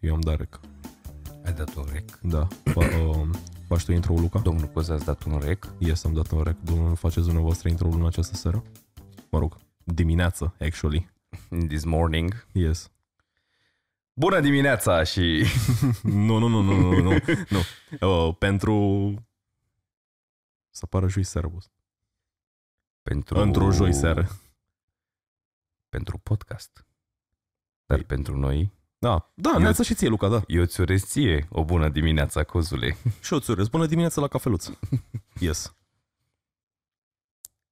Eu am dat rec. Ai dat un rec. Da. Fa, uh, faci tu intro Luca? Domnul Coza, ați dat un rec? Yes, am dat un rec. Domnul, faceți dumneavoastră intro în această seară? Mă rog, dimineață, actually. In this morning. Yes. Bună dimineața și... nu, nu, nu, nu, nu, nu. nu. Uh, pentru... Să pară joi seară, boss. Pentru... Într-o joi seară. Pentru podcast. Dar Păi- pentru noi, Da, da, Eu- neața și ție, Luca, da. eu ți urez ție o bună dimineața, cozule. Și eu ți urez. Bună dimineața la cafeluț. Yes.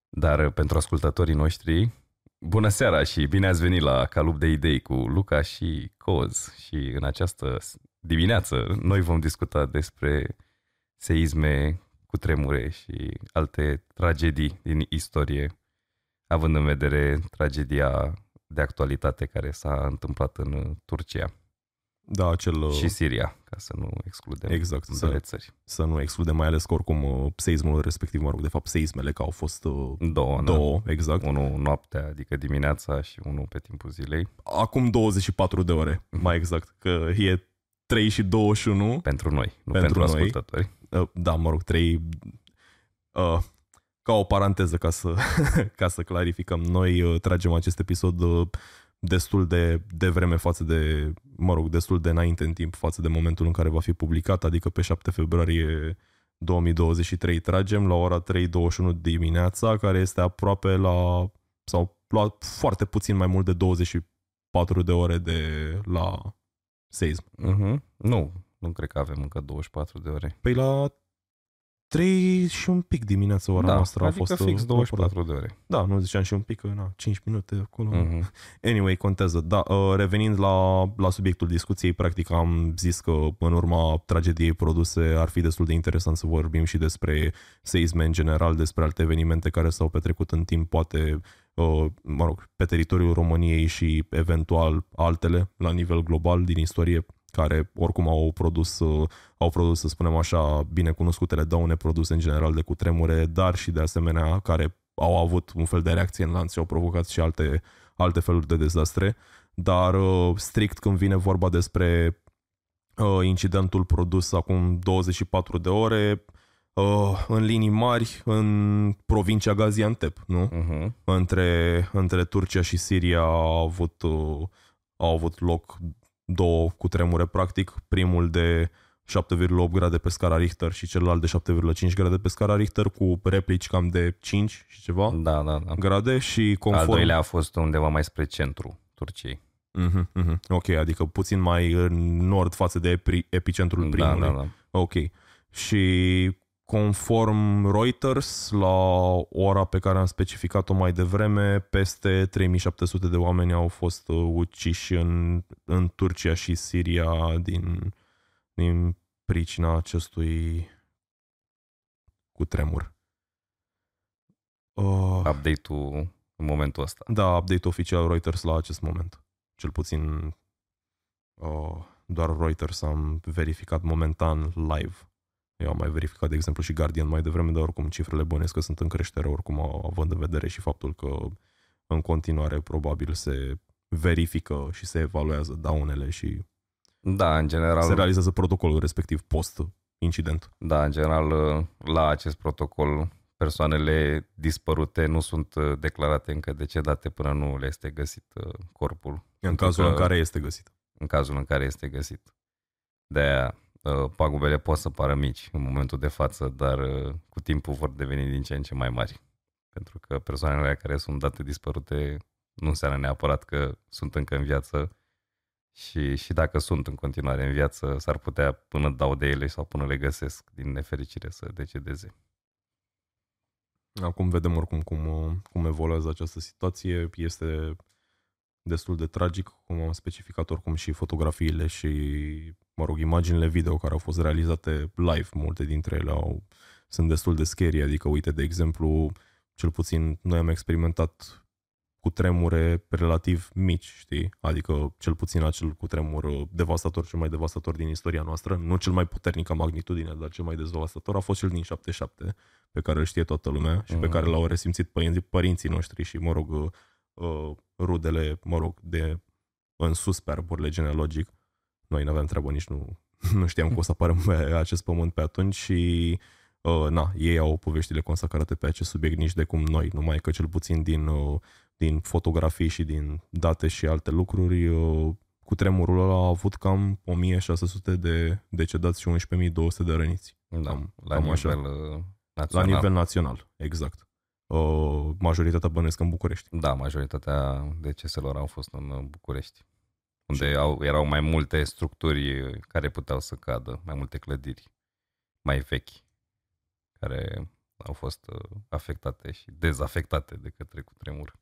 Dar uh, pentru ascultătorii noștri, bună seara și bine ați venit la Calup de Idei cu Luca și Coz. Și în această s- dimineață noi vom discuta despre seisme, cu tremure și alte tragedii din istorie, având în vedere tragedia de actualitate care s-a întâmplat în uh, Turcia Da, acel... uh, și Siria, ca să nu excludem Exact, ambele să, țări. să nu excludem mai ales că oricum uh, seismul respectiv, mă rog, de fapt seismele că au fost uh, Două, două, exact. Da. Unul noaptea, adică dimineața și unul pe timpul zilei. Acum 24 de ore, mai exact, că e 3 și 21. Pentru noi, nu Pentru pentru, noi. ascultători. Uh, Da, mă rog, 3... Uh, ca o paranteză ca să, ca să clarificăm, noi uh, tragem acest episod uh, destul de, de vreme față de, mă rog, destul de înainte în timp față de momentul în care va fi publicat, adică pe 7 februarie 2023 tragem la ora 3.21 dimineața, care este aproape la, sau la foarte puțin mai mult de 24 de ore de la seism. Uh-huh. Nu, nu cred că avem încă 24 de ore. Păi la 3 și un pic dimineața ora da, noastră adică a fost fix uh, 24 de ore. Da, nu ziceam și un pic, că na, 5 minute acolo. Uh-huh. Anyway, contează. Da, uh, revenind la, la subiectul discuției, practic am zis că în urma tragediei produse ar fi destul de interesant să vorbim și despre seisme în general, despre alte evenimente care s-au petrecut în timp, poate, uh, mă rog, pe teritoriul României și eventual altele la nivel global din istorie care oricum au produs, uh, au produs, să spunem așa, binecunoscutele daune produse în general de cutremure, dar și de asemenea care au avut un fel de reacție în lanț și au provocat și alte, alte feluri de dezastre. Dar uh, strict când vine vorba despre uh, incidentul produs acum 24 de ore, uh, în linii mari, în provincia Gaziantep, nu? Uh-huh. între, între Turcia și Siria au avut, uh, au avut loc două cutremure practic, primul de 7,8 grade pe scara Richter și celălalt de 7,5 grade pe scara Richter cu replici cam de 5 și ceva Da, da, da. grade și conform... Al doilea a fost undeva mai spre centru Turciei. Mhm, mhm. Ok, adică puțin mai în nord față de epi- epicentrul Da, primului. da, da. Ok. Și conform Reuters, la ora pe care am specificat-o mai devreme, peste 3700 de oameni au fost uh, uciși în, în Turcia și Siria din, din pricina acestui cutremur. Uh, Update-ul în momentul ăsta. da, update oficial Reuters la acest moment. Cel puțin uh, doar Reuters am verificat momentan live. Eu am mai verificat, de exemplu, și Guardian mai devreme, dar oricum cifrele bănesc că sunt în creștere, oricum având în vedere și faptul că în continuare probabil se verifică și se evaluează daunele și Da, în general, se realizează protocolul respectiv post-incident. da, în general la acest protocol persoanele dispărute nu sunt uh, declarate încă decedate până nu le este găsit uh, corpul. În Pentru cazul că- în care este găsit. în cazul în care este găsit. De-aia uh, pagubele pot să pară mici în momentul de față, dar uh, cu timpul vor deveni din ce în ce mai mari. Pentru că persoanele care sunt date dispărute nu înseamnă neapărat că sunt încă în viață și, și dacă sunt în continuare în viață, s-ar putea până dau de ele sau până le găsesc din nefericire să decedeze. Acum vedem oricum cum, uh, cum evoluează această situație. Este destul de tragic, cum am specificat oricum și fotografiile și, mă rog, imaginile video care au fost realizate live, multe dintre ele au, sunt destul de scary, adică uite, de exemplu, cel puțin noi am experimentat cu tremure relativ mici, știi? Adică cel puțin acel cutremur uh, devastator, cel mai devastator din istoria noastră, nu cel mai puternic ca magnitudine, dar cel mai devastator a fost cel din 77, pe care îl știe toată lumea și pe Mhm. care l-au resimțit părinții, părinții noștri și, mă rog, uh, uh, rudele, mă rog, de în sus pe arborile genealogic. noi nu aveam treabă, nici nu, nu știam că o să aparăm pe acest pământ pe atunci și uh, na, ei au poveștile consacrate pe acest subiect nici de cum noi, numai că cel puțin din, uh, din fotografii și din date și alte lucruri, uh, cu tremurul ăla a avut cam 1600 de decedați și 11.200 de răniți. Da, Cam- la cam nivel așa. uh, La național. nivel național, exact. Uh, majoritatea bănesc în București. Da, majoritatea deceselor au fost în uh, București, unde au, erau mai multe structuri uh, care puteau să cadă, mai multe clădiri mai vechi, care au fost uh, afectate și dezafectate de către cutremur.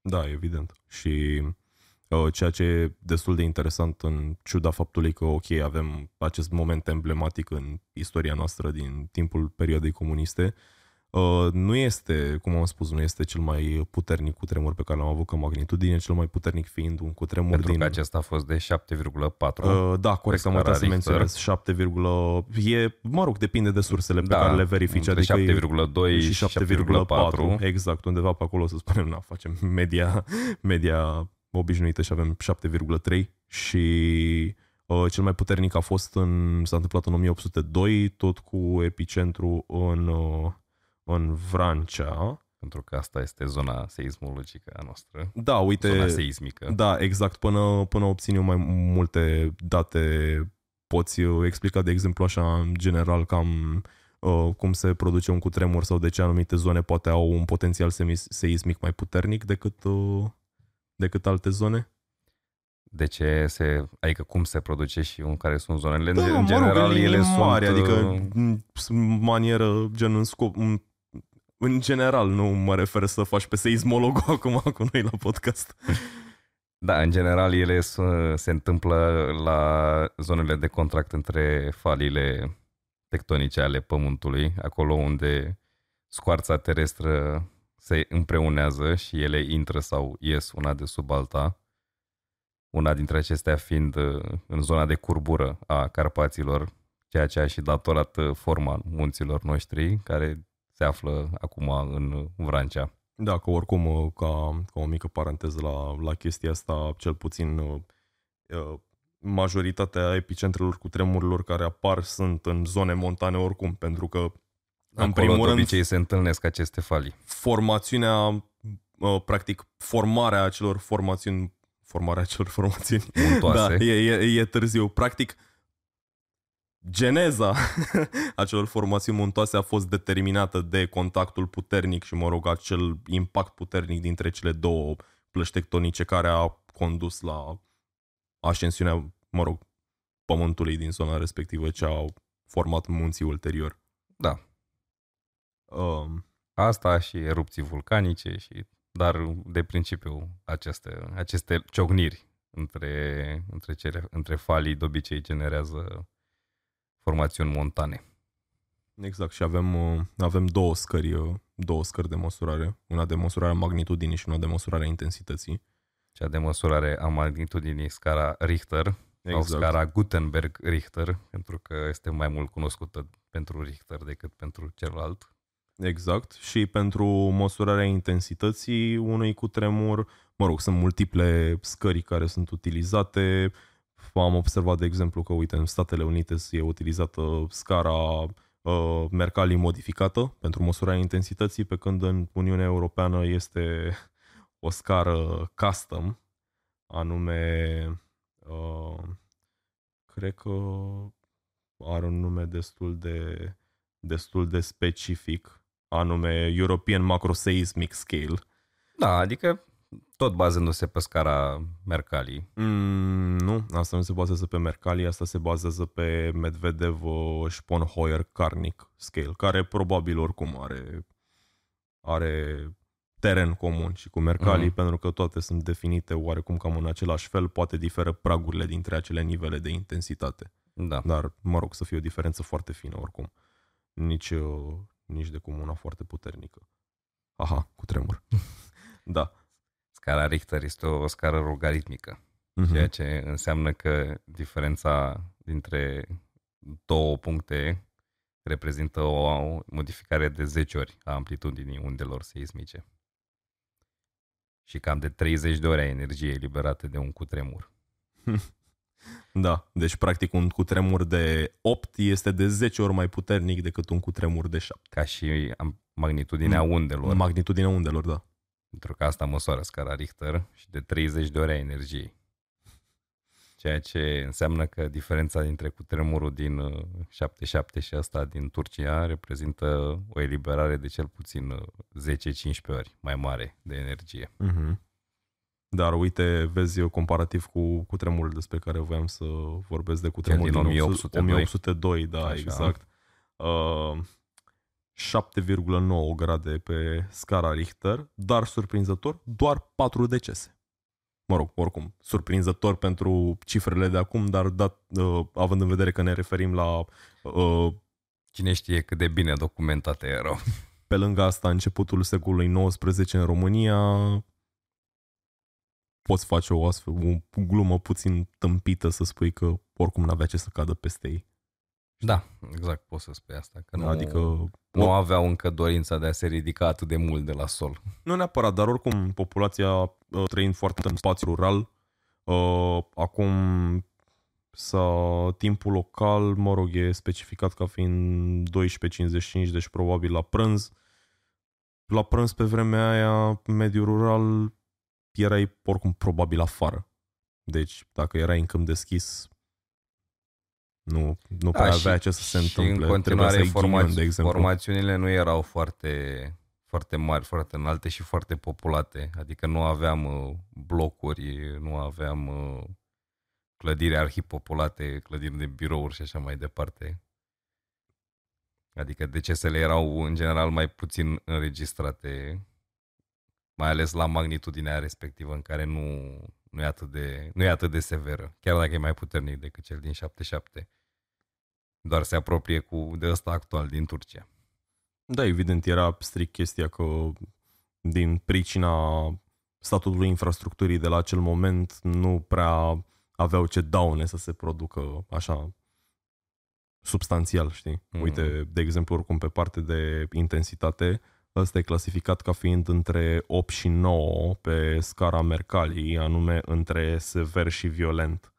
Da, evident. Și uh, ceea ce e destul de interesant în ciuda faptului că, ok, avem acest moment emblematic în istoria noastră din timpul perioadei comuniste, uh, nu este, cum am spus, nu este cel mai puternic cutremur pe care l-am avut ca magnitudine, cel mai puternic fiind un cutremur Pentru din... că acesta a fost de 7,4. Uh, da, corect, am scara uitat să Richter. menționez 7, e, mă rog, depinde de sursele pe Da, care le verifici. între Adică e- 7,2 și 7,4. Exact, undeva pe acolo să spunem, na, facem media, media obișnuită și avem 7,3 și uh, cel mai puternic a fost în, s-a întâmplat în 1802, tot cu epicentru în, uh, în Vrancea. Pentru că asta este zona seismologică a noastră. Da, uite, Zona seismică. Da, exact. Până, până obțin eu mai multe date, poți uh, explica, de exemplu, așa, în general, cam uh, cum se produce un cutremur sau de ce anumite zone poate au un potențial semis- seismic mai puternic decât, uh, decât alte zone? De ce se, adică cum se produce și în care sunt zonele. Da, în mă general, rog, în ele linii mari, sunt... adică uh, în în manieră, gen în scop, în, în general, nu mă refer să faci pe seismologul acum cu noi la podcast. Da, în general ele s- se întâmplă la zonele de contract între faliile tectonice ale Pământului, acolo unde scoarța terestră se împreunează și ele intră sau ies una de sub alta. Una dintre acestea fiind uh, în zona de curbură a Carpaților, ceea ce a și datorat uh, forma munților noștri, care se află acum în Vrancea. Da, că oricum, uh, ca, ca o mică paranteză la, la chestia asta, cel puțin uh, uh, majoritatea epicentrelor cu tremurilor care apar sunt în zone montane oricum, pentru că în Acolo primul de rând obicei se întâlnesc aceste falii. formațiunea, uh, practic formarea acelor formațiuni, formarea acelor formațiuni, Muntoase. da, e, e, e târziu. Practic, geneza acelor formațiuni muntoase a fost determinată de contactul puternic și, mă rog, acel impact puternic dintre cele două plăci tectonice care a condus la ascensiunea, mă rog, pământului din zona respectivă ce au format munții ulterior. Da. Um, Asta și erupții vulcanice, și, dar de principiu aceste, aceste ciocniri între, între, cele, între falii de obicei generează formațiuni montane. Exact, și avem, uh, avem două scări, uh, două scări de măsurare, una de măsurare a magnitudinii și una de măsurare a intensității. Cea de măsurare a magnitudinii scara Richter exact. sau scara Gutenberg-Richter, pentru că este mai mult cunoscută pentru Richter decât pentru celălalt. Exact, și pentru măsurarea intensității unui cutremur, mă rog, sunt multiple scări care sunt utilizate. Am observat, de exemplu, că, uite, în Statele Unite e utilizată scara uh, Mercalli modificată pentru măsurarea intensității, pe când în Uniunea Europeană este o scară custom, anume, uh, cred că are un nume destul de, destul de specific, anume European Macroseismic Scale. Da, adică tot bazându-se pe scara Mercalli. Mm, nu, asta nu se bazează pe Mercalli, asta se bazează pe Medvedev Sponheuer Karnik Scale, care probabil oricum are, are teren comun și cu Mercalli, Mhm. mm-hmm. pentru că toate sunt definite oarecum cam în același fel, poate diferă pragurile dintre acele nivele de intensitate. Da. Dar, mă rog, să fie o diferență foarte fină oricum. Nici, uh, nici de cum una foarte puternică. Aha, cu tremur. da. Scara Richter este o scară logaritmică, Mhm. ceea ce înseamnă că diferența dintre două puncte reprezintă o modificare de 10 ori a amplitudinii undelor seismice. Și cam de 30 de ori a energiei eliberate de un cutremur. Da, deci practic un cutremur de 8 este de 10 ori mai puternic decât un cutremur de 7. Ca și am- magnitudinea undelor. Magnitudinea undelor, da. Pentru că asta măsoară scara Richter și de 30 de ori a energiei. Ceea ce înseamnă că diferența dintre cutremurul din uh, 77 și asta din Turcia reprezintă o eliberare de cel puțin uh, 10-15 ori mai mare de energie. Mhm. Dar uite, vezi eu comparativ cu, cu tremurul despre care voiam să vorbesc de cutremurul din 1802. 1802, da, Așa. exact. Uh, 7,9 grade pe scara Richter, dar surprinzător, doar 4 decese. Mă rog, oricum, surprinzător pentru cifrele de acum, dar dat, uh, având în vedere că ne referim la uh, Cine știe cât de bine documentate erau. pe lângă asta, începutul secolului XIX în România, poți face o astfel, o glumă puțin tâmpită să spui că oricum n-avea ce să cadă peste ei. Da, exact, pot să spui asta. Că nu, Adică, nu aveau încă dorința de a se ridica atât de mult de la sol. nu neapărat, dar oricum populația uh, trăind foarte în spațiu rural, uh, acum sa timpul local, mă rog, e specificat ca fiind 12.55, deci probabil la prânz. La prânz pe vremea aia, mediul rural, erai oricum probabil afară. Deci, dacă erai în câmp deschis, nu, nu prea avea ce să se Da, și întâmple. în Trebuia să continuare ai ghinion, formați, de exemplu. formațiunile nu erau foarte, foarte mari, foarte înalte și foarte populate. Adică nu aveam uh, blocuri, nu aveam uh, clădiri arhipopulate, clădiri de birouri și așa mai departe. Adică decesele erau în general mai puțin înregistrate, mai ales la magnitudinea respectivă în care nu, nu, e atât de, nu e atât de severă, chiar dacă e mai puternic decât cel din 77 doar se apropie cu de ăsta actual din Turcia. Da, evident, era strict chestia că din pricina statului infrastructurii de la acel moment nu prea aveau ce daune să se producă așa substanțial, știi? Mm. Uite, de exemplu, oricum pe parte de intensitate, ăsta e clasificat ca fiind între 8 și 9 pe scara Mercalli, anume între sever și violent.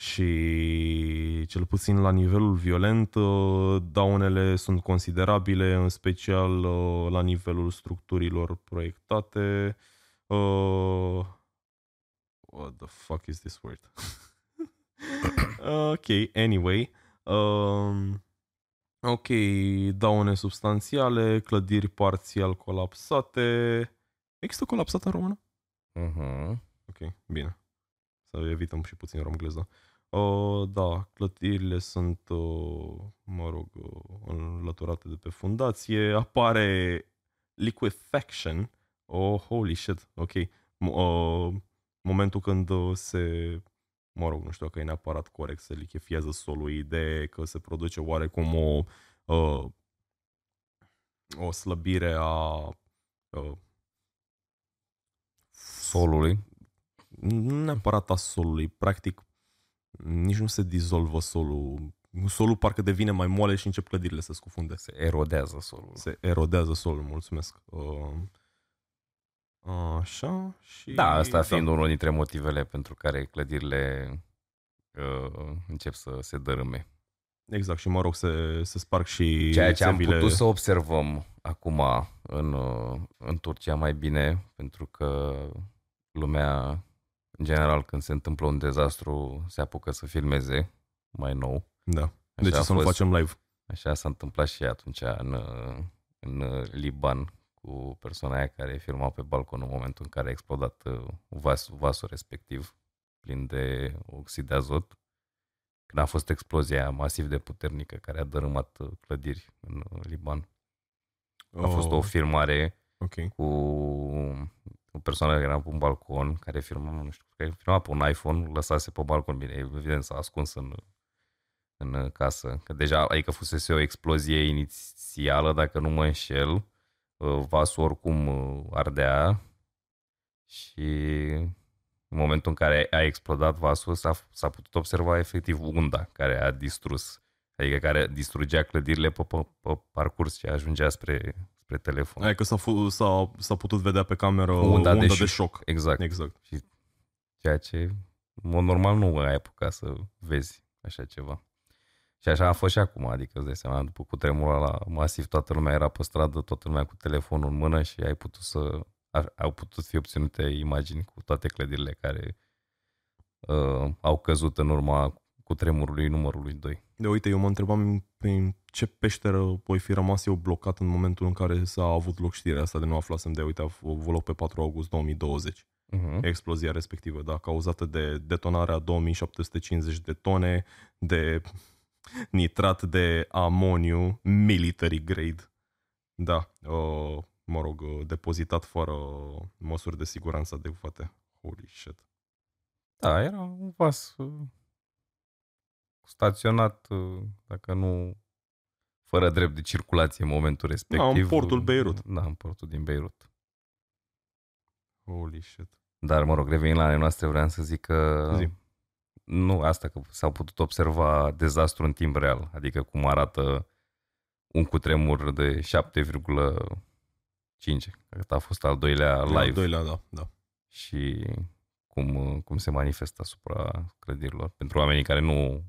Și cel puțin la nivelul violent, uh, daunele sunt considerabile, în special uh, la nivelul structurilor proiectate. Uh, what the fuck is this word? ok, anyway. Um, ok, daune substanțiale, clădiri parțial colapsate. Există colapsată în română? Uh-huh. Ok, bine. Să evităm și puțin romgleză. Uh, da, clădirile sunt, uh, mă rog, uh, înlăturate de pe fundație. Apare liquefaction. Oh, holy shit, ok. M- uh, momentul când uh, se, mă rog, nu știu dacă e neapărat corect, se lichefiază solul. Ideea e că se produce oarecum o, uh, o slăbire a uh, Solului. nu neapărat a solului, practic nici nu se dizolvă solul. Solul parcă devine mai moale și încep clădirile să scufunde. Se erodează solul. Se erodează solul, mulțumesc. Uh, Așa și... Da, asta fiind unul dintre motivele pentru care clădirile uh, încep să se dărâme. Exact, și mă rog, se, se sparg și Ceea ce am țevile. putut să observăm acum în, uh, în Turcia mai bine, pentru că lumea, în general, când se întâmplă un dezastru, se apucă să filmeze mai nou. Da. De Așa ce a să nu fost. facem live? Așa s-a întâmplat și atunci în, uh, în uh, Liban cu persoana aia care filma pe balcon în momentul în care a explodat uh, vas, vasul respectiv plin de oxid de azot. Când a fost explozia aia masiv de puternică care a dărâmat uh, clădiri în uh, Liban. A fost o Oh, filmare Ok. cu o persoană care era pe un balcon, care filma, nu știu, care filma pe un iPhone, lăsase pe balcon, bine, evident s-a ascuns în, în casă, că deja, adică fusese o explozie inițială, dacă nu mă înșel, uh, vasul oricum uh, ardea și în momentul în care a explodat vasul s-a, s-a putut observa efectiv unda care a distrus, adică care distrugea clădirile pe, pe, pe parcurs și ajungea spre, spre telefon. Hai că s-a, fu- s-a, s-a putut vedea pe cameră Unda unda, de de, șoc. șoc. Exact. Exact. Ceea ce în mod normal nu ai apucat să vezi așa ceva. Și așa a fost și acum, adică îți dai seama, după cutremurul la masiv, toată lumea era pe stradă, toată lumea cu telefonul în mână și ai putut să, au putut fi obținute imagini cu toate clădirile care uh, au căzut în urma cutremurului numărului 2. De uite, eu mă întrebam prin ce peșteră voi fi rămas eu blocat în momentul în care s-a avut loc știrea asta de nu aflasem de, uite, a avut loc pe 4 august 2020. Uh-huh. Explozia respectivă, da, cauzată de detonarea 2750 de tone de nitrat de amoniu military grade. Da, uh, mă rog, depozitat fără măsuri de siguranță adecvate. Holy shit. Da, era un vas uh, staționat, uh, dacă nu fără drept de circulație în momentul respectiv. Da, în portul Beirut. Da, în portul din Beirut. Holy shit. Dar, mă rog, revenind la ale noastre, vreau să zic că Zi. nu asta că s-au putut observa dezastru în timp real, adică cum arată un cutremur de 7,5, cred că a fost al doilea live. Al doilea, da, da. Și cum, cum se manifestă asupra clădirilor. Pentru oamenii care nu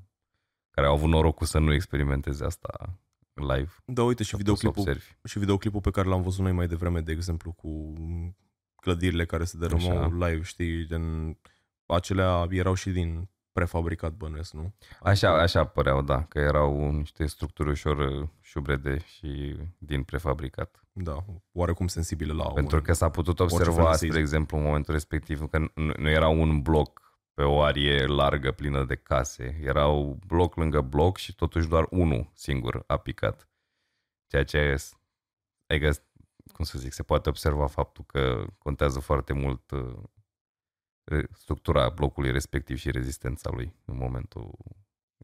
care au avut norocul să nu experimenteze asta live. Da, uite, și videoclipul, și videoclipul pe care l-am văzut noi mai devreme, de exemplu, cu clădirile care se derămau live, știi, din, acelea erau și din prefabricat bănuiesc, nu? Așa, așa păreau, da, că erau niște structuri ușor uh, șubrede și din prefabricat. Da, oarecum sensibile la Pentru un, că s-a putut observa, spre exemplu, în momentul respectiv, că nu, nu era un bloc pe o arie largă plină de case. Erau bloc lângă bloc și totuși doar unul singur a picat. Ceea ce, adică, cum să zic, se poate observa faptul că contează foarte mult uh, structura blocului respectiv și rezistența lui în momentul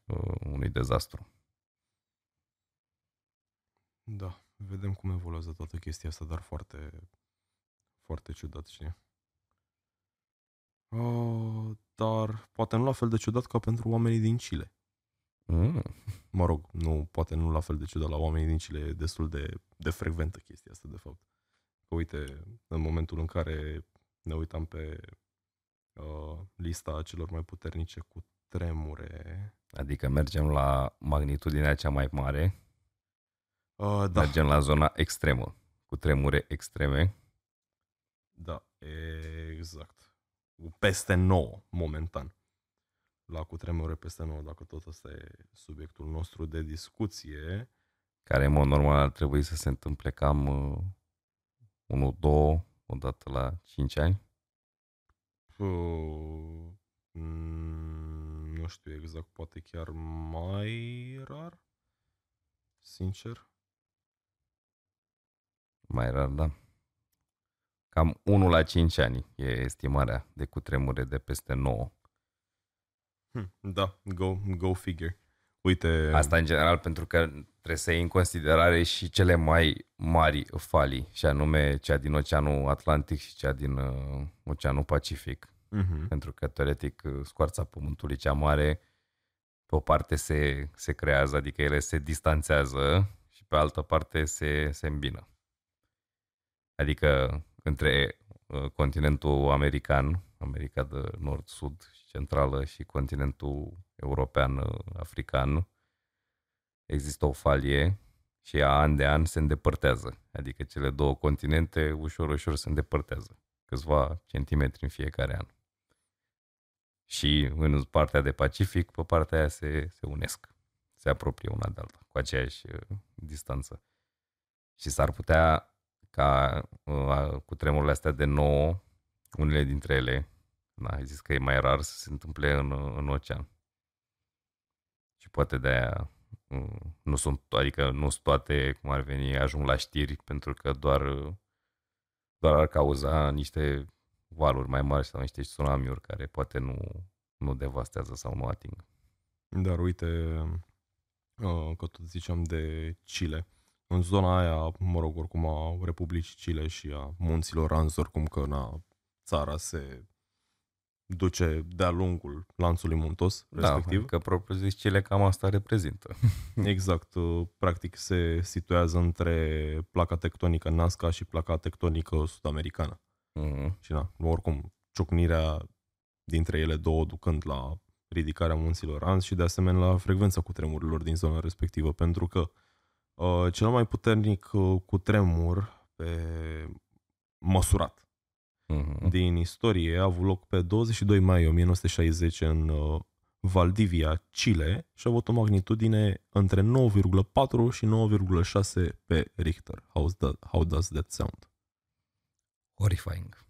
uh, unui dezastru. Da, vedem cum evoluează toată chestia asta, dar foarte, foarte ciudat, știi? Uh, dar poate nu la fel de ciudat ca pentru oamenii din Chile. Mm. Mă rog, nu, poate nu la fel de ciudat la oamenii din Chile, e destul de, de frecventă chestia asta, de fapt. Că uite, în momentul în care ne uitam pe uh, lista celor mai puternice cu tremure... Adică mergem la magnitudinea cea mai mare, uh, da. mergem la zona extremă, cu tremure extreme. Da, exact peste 9 momentan. La cutremure peste 9, dacă tot ăsta e subiectul nostru de discuție. Care, în mod normal, ar trebui să se întâmple cam uh, 1-2 odată la 5 ani? Uh, nu știu exact, poate chiar mai rar, sincer. Mai rar, da. Cam 1 la 5 ani e estimarea de cutremure de peste 9. Hmm, da, go, go figure. Uite... Asta în general pentru că trebuie să iei în considerare și cele mai mari falii, și anume cea din Oceanul Atlantic și cea din uh, Oceanul Pacific. Uh-huh. Pentru că, teoretic, scoarța Pământului cea mare, pe o parte se, se creează, adică ele se distanțează și pe altă parte se, se îmbină. Adică între uh, continentul american, America de nord-sud și centrală și continentul european-african, există o falie și ea an de an se îndepărtează. Adică cele două continente ușor, ușor se îndepărtează. Câțiva centimetri în fiecare an. Și în partea de Pacific, pe partea aia se, se unesc. Se apropie una de alta, cu aceeași uh, distanță. Și s-ar putea ca uh, cu tremurile astea de nou, unele dintre ele, da, ai zis că e mai rar să se întâmple în, în ocean. Și poate de aia uh, nu sunt, adică nu sunt toate, cum ar veni, ajung la știri, pentru că doar, doar ar cauza niște valuri mai mari sau niște tsunamiuri care poate nu, nu devastează sau nu ating. Dar uite, uh, că tot ziceam de Chile în zona aia, mă rog, oricum a Republicii Chile și a munților Anz, oricum că na, țara se duce de-a lungul lanțului muntos, da, respectiv. Da, că propriu zis Chile cam asta reprezintă. exact. Uh, practic se situează între placa tectonică Nazca și placa tectonică sud-americană. Mm-hmm. Și na, oricum, ciocnirea dintre ele două ducând la ridicarea munților Ans și de asemenea la frecvența cutremurilor din zona respectivă, pentru că uh, cel mai puternic uh, cutremur pe măsurat Mhm. din istorie a avut loc pe 22 mai 1960 în uh, Valdivia, Chile și a avut o magnitudine între 9,4 și 9,6 pe Richter. How, that, how does that sound? Horrifying.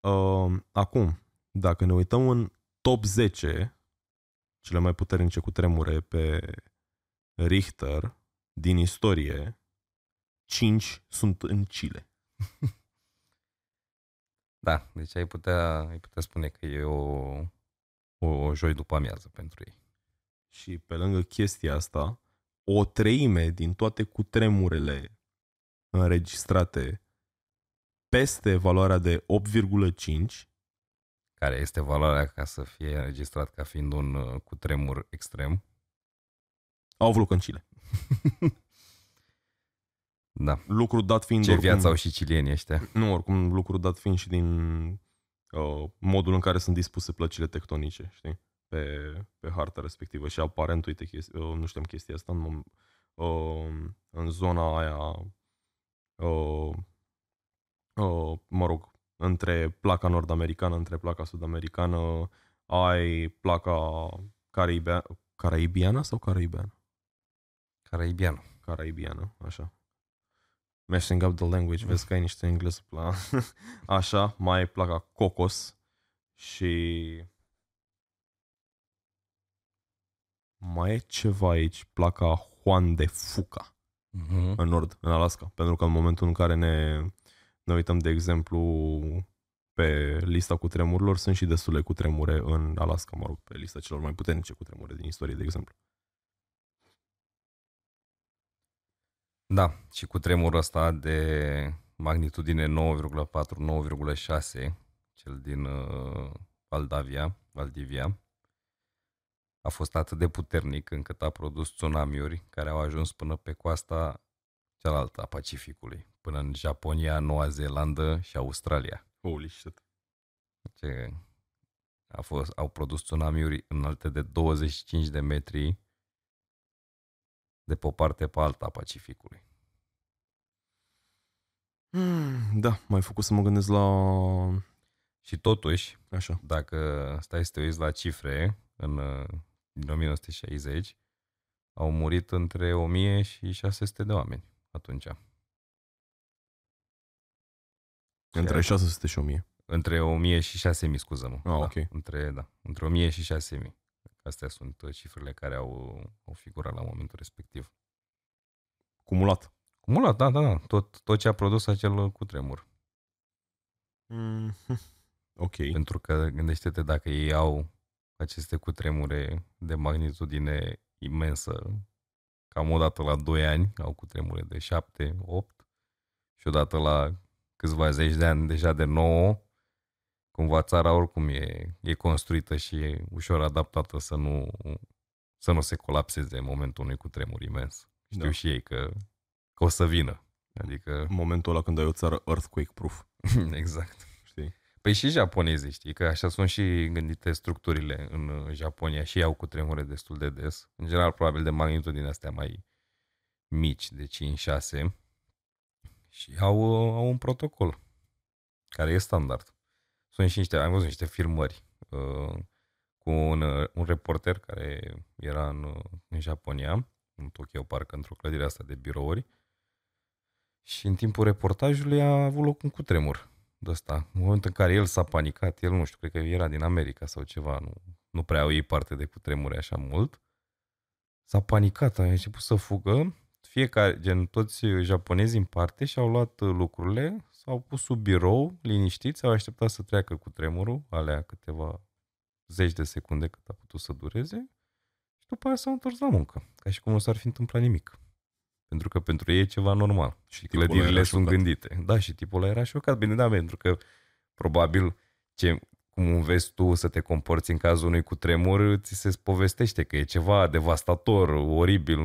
Uh, acum, dacă ne uităm în top 10 cele mai puternice cu tremure pe Richter din istorie, 5 sunt în Chile. Da, deci ai putea, ai putea spune că e o, o, o joi după amiază pentru ei. Și pe lângă chestia asta, o treime din toate cutremurele înregistrate peste valoarea de 8,5 Care este valoarea ca să fie înregistrat ca fiind un uh, cutremur extrem. au avut loc în Chile. Da. Lucru dat fiind Ce oricum, viață au și cilienii ăștia. Nu, oricum lucru dat fiind și din uh, modul în care sunt dispuse plăcile tectonice, știi? Pe, pe harta respectivă. Și aparent, uite, chesti, uh, nu știam chestia asta, în, mom- uh, în zona aia, uh, uh, mă rog, între placa nord-americană, între placa sud-americană, ai placa caraibea, caraibiană sau caraibeană? Caraibian. caraibiană, așa. Messing up the language, vezi că ai niște engleză la... Așa, mai ai placa Cocos și... Mai e ceva aici, placa Juan de Fuca, Mm-hmm. în nord, în Alaska. Pentru că în momentul în care ne, ne uităm, de exemplu, pe lista cu tremurilor, sunt și destule cu tremure în Alaska, mă rog, pe lista celor mai puternice cu tremure din istorie, de exemplu. Da, și cu tremurul ăsta de magnitudine 9,4-9,6, cel din uh, Valdavia, Valdivia, a fost atât de puternic încât a produs tsunamiuri care au ajuns până pe coasta cealaltă a Pacificului, până în Japonia, Noua Zeelandă și Australia. Holy shit. Ce a fost, au produs tsunamiuri înalte de 25 de metri de pe o parte pe alta a Pacificului. Hmm, Da, m-ai făcut să mă gândesc la... Și totuși, Așa. dacă stai să te uiți la cifre, în, uh, din 1960, au murit între 1000 și 600 de oameni atunci. Între 600 și 1000. Între 1000 și 6000, scuză-mă. Ah, da, ok. Între, da, între 1000 și 6000. Astea sunt uh, cifrele care au, au figurat la momentul respectiv. Cumulat. Cumulat, da, da, da. Tot, tot ce a produs acel uh, cutremur. Mm, ok. Pentru că gândește-te dacă ei au aceste cutremure de magnitudine imensă, cam o dată la 2 ani au cutremure de 7, 8 și odată la câțiva zeci de ani deja de 9, cumva țara oricum e, e construită și e ușor adaptată să nu, să nu se colapseze în momentul unui cutremur imens. Știu Da. și ei că, că o să vină. Adică, În momentul ăla când ai o țară earthquake-proof, exact. știi? Păi și japonezii, știi, că așa sunt și gândite structurile în uh, Japonia și ei au cu tremure destul de des. În general, probabil de magnitudine astea mai mici, de 5-6. Și au, uh, au un protocol care e standard. Sunt și niște, am văzut niște filmări uh, cu un, uh, un reporter care era în, uh, în Japonia, în Tokyo Park, într-o clădire asta de birouri. Și în timpul reportajului a avut loc un cutremur de ăsta. În momentul în care el s-a panicat, el nu știu, cred că era din America sau ceva, nu, nu prea au ei parte de cutremure așa mult, s-a panicat, a început să fugă, fiecare, gen toți japonezii în parte și-au luat uh, lucrurile, s-au pus sub birou, liniștiți, au așteptat să treacă cu tremurul, alea câteva zeci de secunde cât a putut să dureze și după aia s-au întors la muncă, ca și cum nu s-ar fi întâmplat nimic. Pentru că pentru ei e ceva normal. Și tipul ăla clădirile era sunt șocat. gândite. Da, și tipul ăla era șocat. Bine, da, pentru că probabil ce, cum înveți tu să te comporți în cazul unui cutremur, ți se povestește că e ceva devastator, oribil.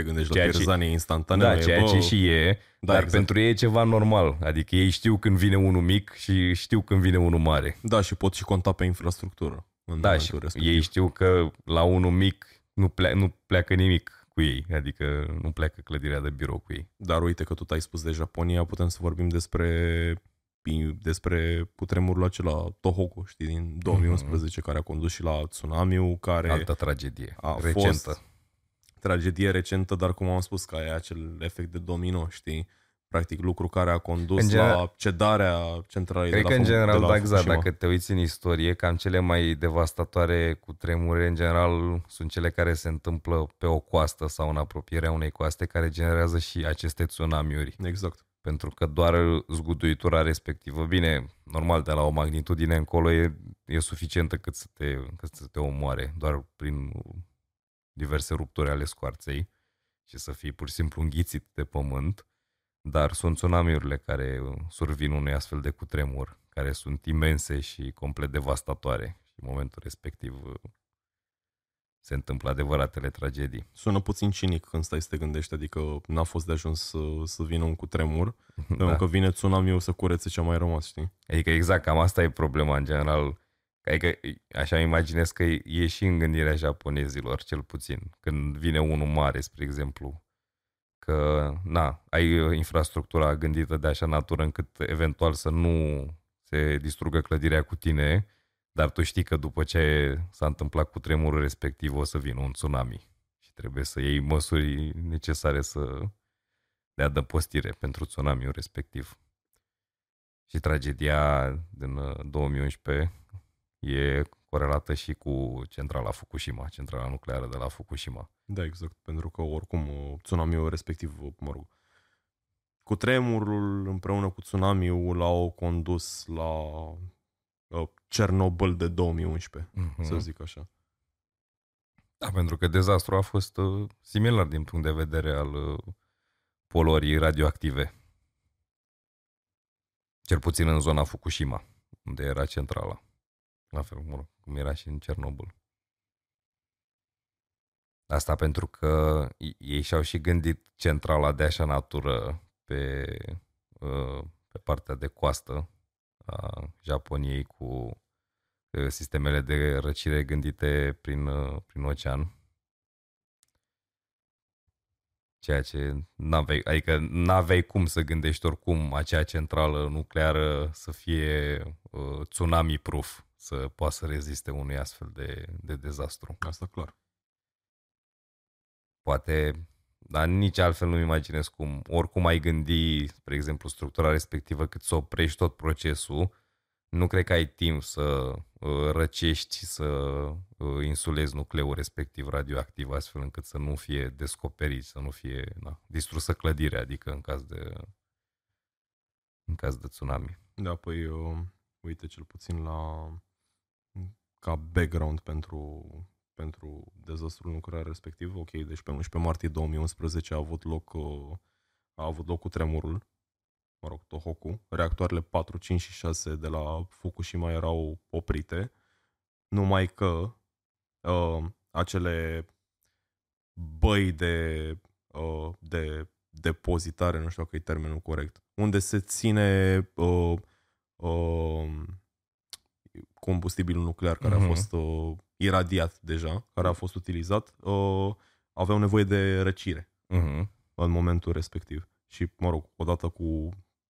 Te gândești Ceea la ce- pierzanie instantaneu. Da, e, ceea bă, ce și e, Da, dar exact. pentru ei e ceva normal. Adică ei știu când vine unul mic și știu când vine unul mare. Da, și pot și conta pe infrastructură. În Da, și momentul respectiv. ei știu că la unul mic nu, plea, nu pleacă nimic cu ei. Adică nu pleacă clădirea de birou cu ei. Dar uite că tot ai spus de Japonia, putem să vorbim despre despre cutremurul acela Tohoku, știi, din 2011, care a condus și la tsunamiul, care Altă tragedie. a recentă. fost tragedie recentă, dar cum am spus, că e acel efect de domino, știi? Practic lucru care a condus În general- la cedarea centralei Cred de că la, în Fu- general, de la da, exact, Fukushima. dacă te uiți în istorie, cam cele mai devastatoare cu tremure, în general, sunt cele care se întâmplă pe o coastă sau în apropierea unei coaste, care generează și aceste tsunamiuri. Exact. Pentru că doar zguduitura respectivă, bine, normal, de la o magnitudine încolo e, e suficientă cât să, te, cât să te omoare, doar prin diverse rupturi ale scoarței și să fii pur și simplu înghițit de pământ, dar sunt tsunamiurile care survin unui astfel de cutremur, care sunt imense și complet devastatoare și în momentul respectiv se întâmplă adevăratele tragedii. Sună puțin cinic când stai să te gândești, adică n-a fost de ajuns să, să vină un cutremur, da. pentru Da. că vine tsunamiul să curețe ce a mai rămas, știi? Adică exact, cam asta e problema în general. Adică așa îmi imaginez că e și în gândirea japonezilor, cel puțin. Când vine unul mare, spre exemplu, că na, ai uh, infrastructura gândită de așa natură încât eventual să nu se distrugă clădirea cu tine, dar tu știi că după ce s-a întâmplat cu tremurul respectiv o să vină un tsunami și trebuie să iei măsuri necesare să de adăpostire pentru tsunamiul respectiv. Și tragedia din uh, 2011 e corelată și cu centrala Fukushima, centrala nucleară de la Fukushima. Da, exact, pentru că oricum uh, tsunamiul respectiv, uh, mă rog, cu tremurul împreună cu tsunamiul l-au condus la uh, Cernobâl de 2011, Mm-hmm. să zic așa. Da, pentru că dezastrul a fost uh, similar din punct de vedere al uh, poluării radioactive. Cel puțin în zona Fukushima, unde era centrala. La fel, mă rog, cum era și în Cernobâl. Asta pentru că i- ei și-au și gândit centrala de așa natură pe, uh, pe partea de coastă a Japoniei cu uh, sistemele de răcire gândite prin, uh, prin ocean. Ceea ce n-aveai, adică n-aveai cum să gândești oricum acea centrală nucleară să fie uh, tsunami-proof, să poată să reziste unui astfel de, de dezastru. Asta clar. Poate, dar nici altfel nu-mi imaginez cum, oricum ai gândi, spre exemplu, structura respectivă, cât să oprești tot procesul, nu cred că ai timp să uh, răcești și să uh, insulezi nucleul respectiv radioactiv, astfel încât să nu fie descoperit, să nu fie na, distrusă clădirea, adică în caz de în caz de tsunami. Da, păi, uh, uite, cel puțin la ca background pentru, pentru dezastrul nuclear respectiv, ok, deci pe 11 martie 2011 a avut loc uh, a avut loc cu tremurul, mă rog, Tohoku. Reactoarele 4, 5 și 6 de la Fukushima erau oprite, numai că uh, acele băi de, uh, de depozitare, nu știu dacă e termenul corect, unde se ține uh, uh, combustibilul nuclear care Mhm. a fost uh, iradiat deja, care a fost utilizat, uh, aveau nevoie de răcire Uh-huh. în momentul respectiv. Și, mă rog, odată cu,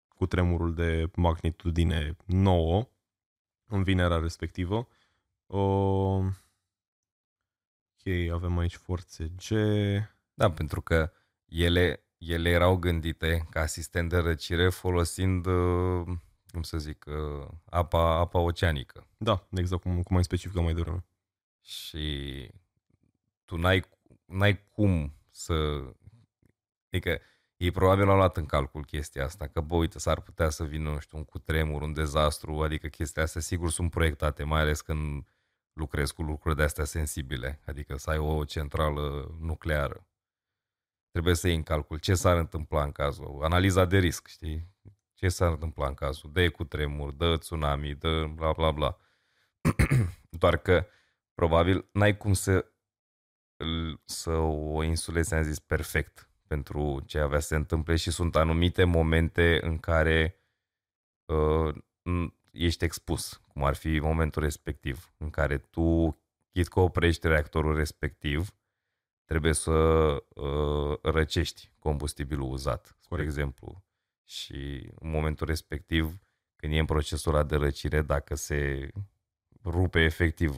cu tremurul de magnitudine 9 în vinerea respectivă, uh, ok, avem aici forțe G, Da, pentru că ele, ele erau gândite ca asistent de răcire folosind, uh, cum să zic, uh, apa, apa oceanică. da, exact cum, cum ai specificat mai devreme. Și tu n-ai, n-ai cum să... Adică ei probabil au luat în calcul chestia asta, că bă, uite, s-ar putea să vină, nu știu, un cutremur, un dezastru, adică chestia astea sigur sunt proiectate, mai ales când lucrezi cu lucruri de-astea sensibile, adică să ai o centrală nucleară. Trebuie să iei în calcul ce s-ar întâmpla în cazul, analiza de risc, știi? Ce s-ar întâmpla în cazul de cutremur, de tsunami, de bla bla bla. Doar că probabil n-ai cum să să o insulezi, am zis, perfect pentru ce avea să se întâmple și sunt anumite momente în care uh, ești expus, cum ar fi momentul respectiv, în care tu, chit că oprești reactorul respectiv, trebuie să uh, răcești combustibilul uzat, spre exemplu. Și în momentul respectiv, când e în procesul ăla de răcire, dacă se rupe efectiv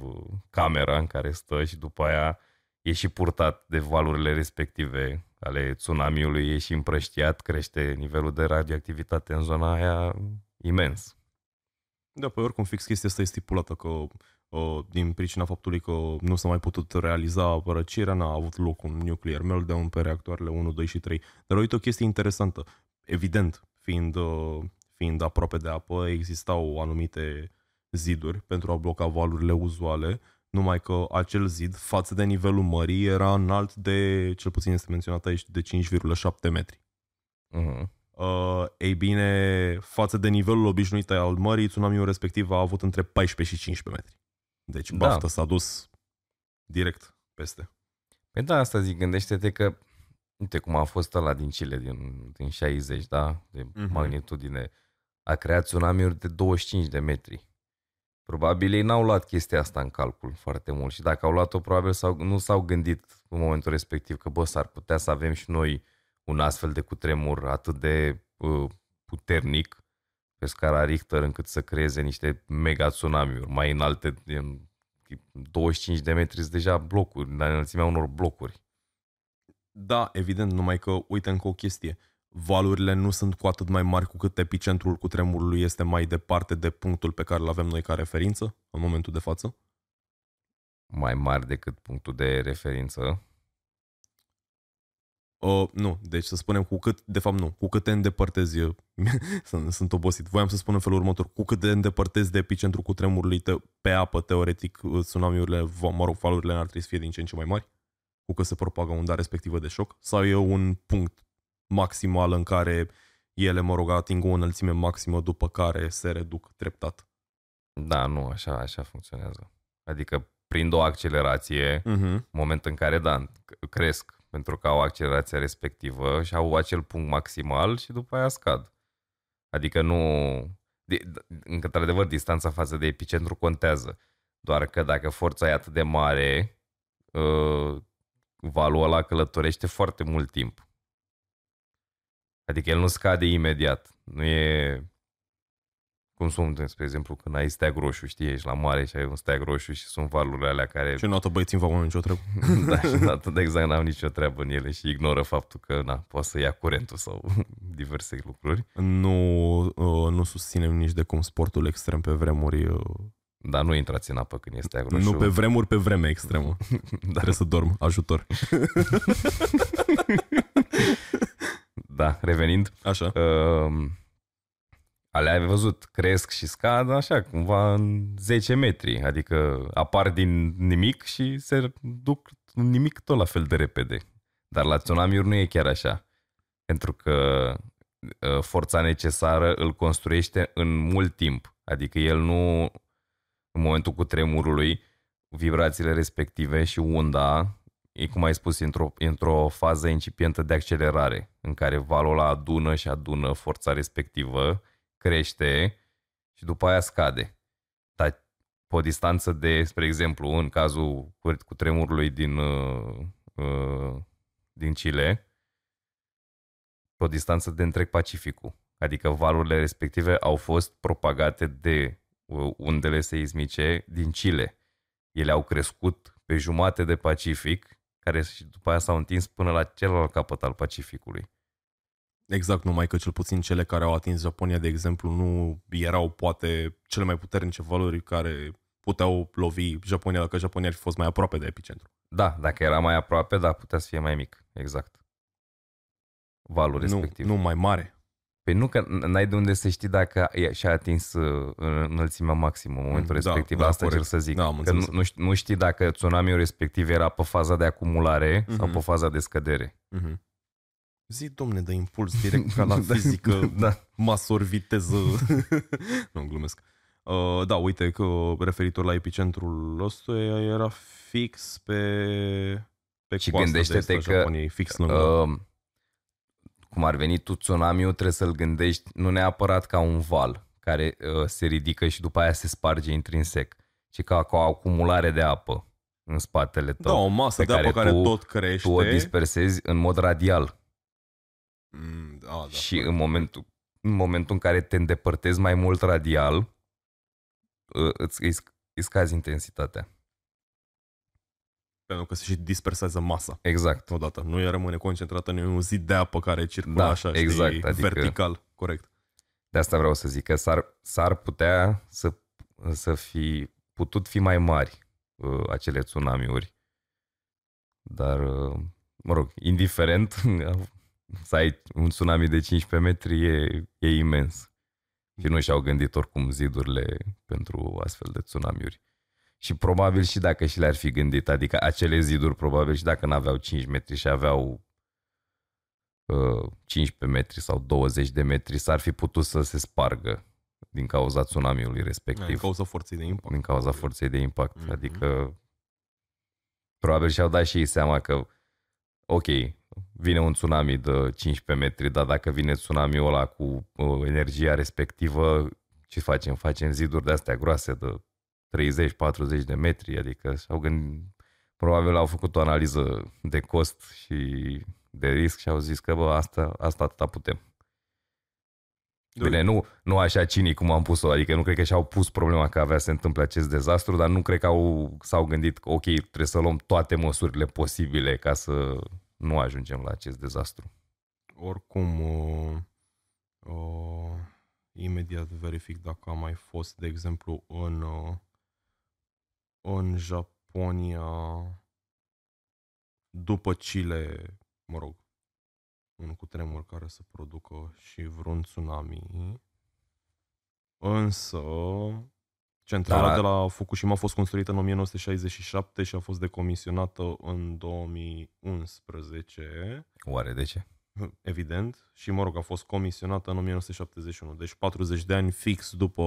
camera în care stă și după aia e și purtat de valurile respective ale tsunamiului, e și împrăștiat, crește nivelul de radioactivitate în zona aia imens. Da, păi oricum fix chestia asta e stipulată că uh, din pricina faptului că nu s-a mai putut realiza răcirea, n-a avut loc un nuclear meltdown pe reactoarele 1, 2 și 3. Dar uite o chestie interesantă. Evident, fiind, uh, fiind aproape de apă, existau anumite ziduri pentru a bloca valurile uzuale, numai că acel zid, față de nivelul mării, era înalt de, cel puțin este menționat aici, de 5,7 metri. Uh-huh. Uh, ei bine, față de nivelul obișnuit al mării, tsunamiul respectiv a avut între 14 și 15 metri. Deci da. baftă s-a dus direct peste. Păi da, asta zic, gândește-te că, uite cum a fost ăla din Chile, din, din 60, da, de uh-huh. magnitudine, a creat tsunamiuri de 25 de metri. Probabil ei n-au luat chestia asta în calcul foarte mult și dacă au luat-o, probabil s-au, nu s-au gândit în momentul respectiv că, bă, s-ar putea să avem și noi un astfel de cutremur atât de uh, puternic pe scara Richter încât să creeze niște mega tsunamiuri mai înalte, 25 de metri sunt deja blocuri, la înălțimea unor blocuri. Da, evident, numai că uite încă o chestie valurile nu sunt cu atât mai mari cu cât epicentrul cu tremurului este mai departe de punctul pe care îl avem noi ca referință în momentul de față? Mai mari decât punctul de referință? Uh, nu, deci să spunem cu cât, de fapt nu, cu cât te îndepărtezi, sunt, sunt obosit, voiam să spun în felul următor, cu cât te îndepărtezi de epicentru cu tremurului te, pe apă, teoretic, tsunamiurile, mă rog, valurile n-ar trebui să fie din ce în ce mai mari, cu cât se propagă unda respectivă de șoc, sau e un punct maximală în care ele, mă rog, ating o înălțime maximă după care se reduc treptat. Da, nu, așa, așa funcționează. Adică prind o accelerație, uh-huh. moment în care, da, cresc pentru că au accelerația respectivă și au acel punct maximal și după aia scad. Adică nu... Într-adevăr, distanța față de epicentru contează. Doar că dacă forța e atât de mare, uh, valul ăla călătorește foarte mult timp. Adică el nu scade imediat. Nu e cum sunt, spre exemplu, când ai steag roșu, știi, ești la mare și ai un steag roșu și sunt valurile alea care... Și notă băieți în vagon nicio treabă. da, și notă de exact n-au nicio treabă în ele și ignoră faptul că, na, poate să ia curentul sau diverse lucruri. Nu, uh, nu susținem nici de cum sportul extrem pe vremuri uh... Dar nu intrați în apă când este roșu. Nu pe vremuri, pe vreme extremă. da. Trebuie să dorm. Ajutor. da, revenind. Așa. Uh, alea ai văzut, cresc și scad așa, cumva în 10 metri. Adică apar din nimic și se duc în nimic tot la fel de repede. Dar la tsunami nu e chiar așa. Pentru că uh, forța necesară îl construiește în mult timp. Adică el nu, în momentul cu tremurului, vibrațiile respective și unda e cum ai spus, într-o, într-o fază incipientă de accelerare, în care valul ăla adună și adună forța respectivă, crește și după aia scade. Dar pe o distanță de, spre exemplu, în cazul cu tremurului din, uh, uh, din Chile, pe o distanță de întreg Pacificul. Adică valurile respective au fost propagate de uh, undele seismice din Chile. Ele au crescut pe jumate de Pacific care și după aia s-au întins până la celălalt capăt al Pacificului. Exact, numai că cel puțin cele care au atins Japonia, de exemplu, nu erau poate cele mai puternice valori care puteau lovi Japonia dacă Japonia ar fi fost mai aproape de epicentru. Da, dacă era mai aproape, da, putea să fie mai mic. Exact. Valul respectiv. Nu, nu mai mare. Păi nu că n-ai de unde să știi dacă și-a atins uh, înălțimea maximă în momentul da, respectiv. Da, Asta corect. cer să zic. Da, că nu, nu știi dacă tsunamiul respectiv era pe faza de acumulare uh-huh. sau pe faza de scădere. Uh-huh. Zi, domne, de impuls direct ca la da, fizică, da. masor, viteză. nu, glumesc. Uh, da, uite că referitor la epicentrul ăsta era fix pe Pe Și coasta de gândește-te est a că, Japoniei, fix lângă. Uh, cum ar veni tu tsunamiul, trebuie să-l gândești nu neapărat ca un val care uh, se ridică și după aia se sparge intrinsec, ci ca, ca o acumulare de apă în spatele tău. da, o masă pe de apă care care tu- tot crește. Tu o dispersezi în mod radial Mm, da, da, și în momentul, în momentul în care te îndepărtezi mai mult radial, uh, îți, îți, sc- îți scazi intensitatea. Pentru că se și dispersează masa Exact. odată. Nu e rămâne concentrată în un zid de apă care circulă Da, așa, exact, știi, adică- vertical. Corect. De asta vreau să zic că s-ar, s-ar putea să, să fi putut fi mai mari uh, acele tsunamiuri. Dar, uh, mă rog, indiferent, să ai un tsunami de 15 metri e, e imens. Și nu și-au gândit oricum zidurile pentru astfel de tsunamiuri. Și probabil și dacă și le-ar fi gândit, adică acele ziduri probabil și dacă n-aveau 5 metri și aveau uh, 15 metri sau 20 de metri, s-ar fi putut să se spargă din cauza tsunamiului Din respectiv cauza forței de impact. din cauza forței de impact. Mhm. Adică probabil și-au dat și ei seama că ok, vine un tsunami de 15 metri, dar dacă vine tsunamiul ăla cu uh, energia respectivă, ce facem? Facem ziduri de astea groase de 30-40 de metri, adică și-au gândit, probabil au făcut o analiză de cost și de risc și au zis că bă, asta, asta atâta putem. Bine, nu, nu așa cinic cum am pus-o, adică nu cred că și-au pus problema că avea să se întâmple acest dezastru, dar nu cred că au, s-au gândit că ok, trebuie să luăm toate măsurile posibile ca să nu ajungem la acest dezastru. Oricum, uh, uh, imediat verific dacă a mai fost, de exemplu, în, uh, în Japonia, după Chile, mă rog, un cutremur care să producă și vreun tsunami. Însă, centrala Dar- de la Fukushima a fost construită în 1967 și a fost decomisionată în 2011 Oare de ce? evident, și mă rog, a fost comisionată în 1971, deci 40 de ani fix după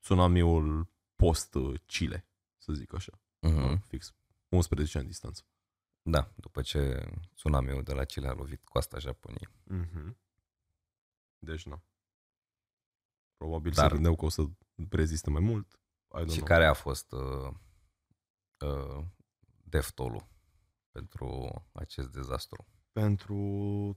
tsunamiul post-Chile, să zic așa, Mm-hmm. fix 11 ani distanță. Da, după ce tsunamiul de la Chile a lovit coasta Japoniei. Mm-hmm. Deci, nu. Probabil Dar- se gândeau că o să reziste mai mult. I don't Și know. care a fost uh, uh, deftolul pentru acest dezastru? Pentru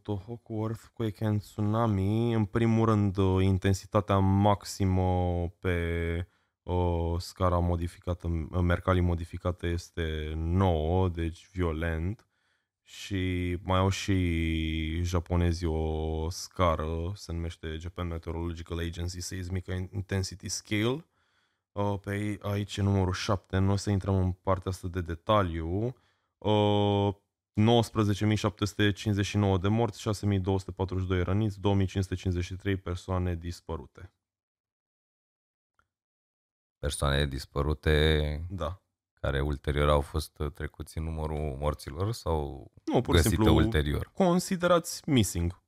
Tohoku Earthquake and Tsunami, în primul rând, uh, intensitatea maximă pe uh, scara modificată, uh, Mercalli modificată este 9, deci violent. Și mai au și japonezii o scară, se numește Japan Meteorological Agency Seismic Intensity Scale. Uh, Pe ai- aici e numărul 7, nu o să intrăm în partea asta de detaliu. Uh, 19.759 de morți, 6.242 răniți, 2.553 persoane dispărute. Persoane dispărute Da. care ulterior au fost uh, trecuți în numărul morților sau Nu, pur și găsite simplu ulterior? considerați missing.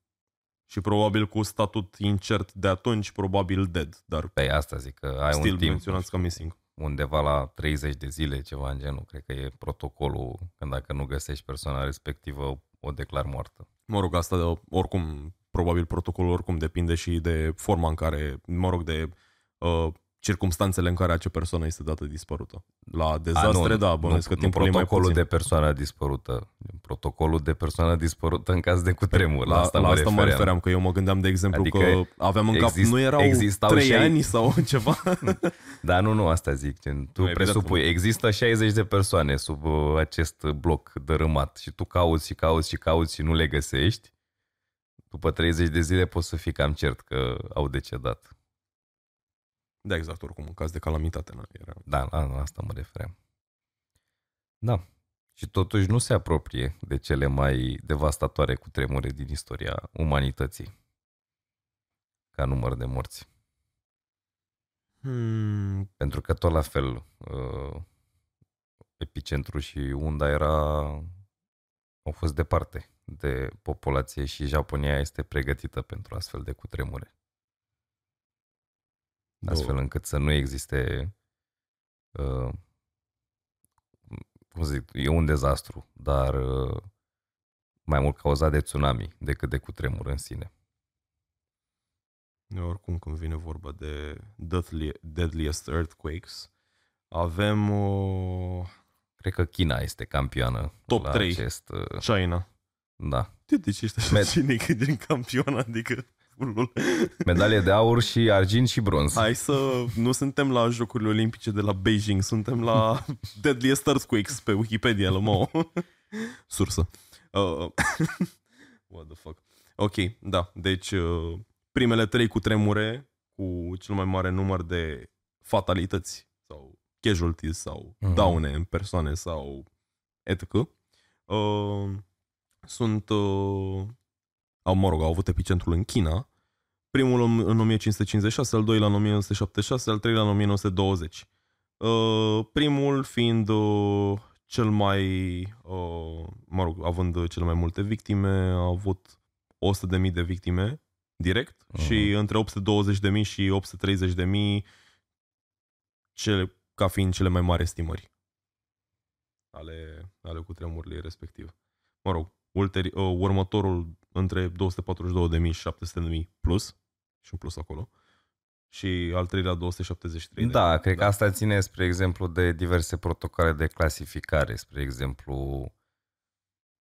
Și probabil cu statut incert de atunci, probabil dead, dar Pe asta zic că ai still un timp menționați ca missing. undeva la 30 de zile, ceva în genul. Cred că e protocolul când dacă nu găsești persoana respectivă, o declar moartă. Mă rog, asta oricum, probabil protocolul oricum depinde și de forma în care, mă rog, de uh, circumstanțele în care acea persoană este dată dispărută. La dezastre, nu, da, bănuiesc nu, că nu timpul e mai protocolul puțin. de persoană dispărută. Protocolul de persoană dispărută în caz de cutremur. La, La, asta, la mă, asta mă refeream. refeream, că eu mă gândeam, de exemplu, Adică că aveam în cap, exist- nu erau existau 3 și ai- ani sau ceva? Da, nu, nu, asta zic. Gen, tu Nu, evident presupui, că nu. există 60 de persoane sub uh, acest bloc dărâmat și tu cauți și cauți și cauți și nu le găsești. După 30 de zile poți să fii cam cert că au decedat. Da, exact, oricum, în caz de calamitate. Na, era... Da, la, la asta mă refeream. Da. Și totuși nu se apropie de cele mai devastatoare cu tremure din istoria umanității. Ca număr de morți. Hmm, Pentru că tot la fel uh, epicentru și unda era au fost departe de populație și Japonia este pregătită pentru astfel de cutremure. Astfel două. încât să nu existe uh, cum să zic, e un dezastru, dar uh, mai mult cauzat de tsunami decât de cutremur în sine. Oricum, când vine vorba de deadly, deadliest earthquakes, avem o... Cred că China este campioană Top la 3. acest... uh, China. Da. De, de ce ești așa Med- cinic din campion? Adică... lol. Medalie de aur și argint și bronz. Hai să... Nu suntem la Jocurile Olimpice de la Beijing, suntem la Deadliest Earthquakes pe Wikipedia, lămă. Sursă. Uh, what the fuck. Ok, da. Deci, uh, primele trei cu tremure, cu cel mai mare număr de fatalități sau casualties sau Mhm. daune în persoane sau etc. Uh, sunt, uh, au, mă rog, au avut epicentrul în China, primul în, în 1556, al doilea în 1976, al treilea în 1920. Uh, primul fiind uh, cel mai, uh, mă rog, având cele mai multe victime, a avut 100.000 de victime direct Mhm. și între 820.000 și 830.000 cele, ca fiind cele mai mari estimări ale, ale cutremurului respectiv. Mă rog, ulteri, uh, următorul între 242.000 și 700.000 plus, și un plus acolo, și al treilea 273 de Da, cred că asta ține, spre exemplu, de diverse protocoale de clasificare. Spre exemplu,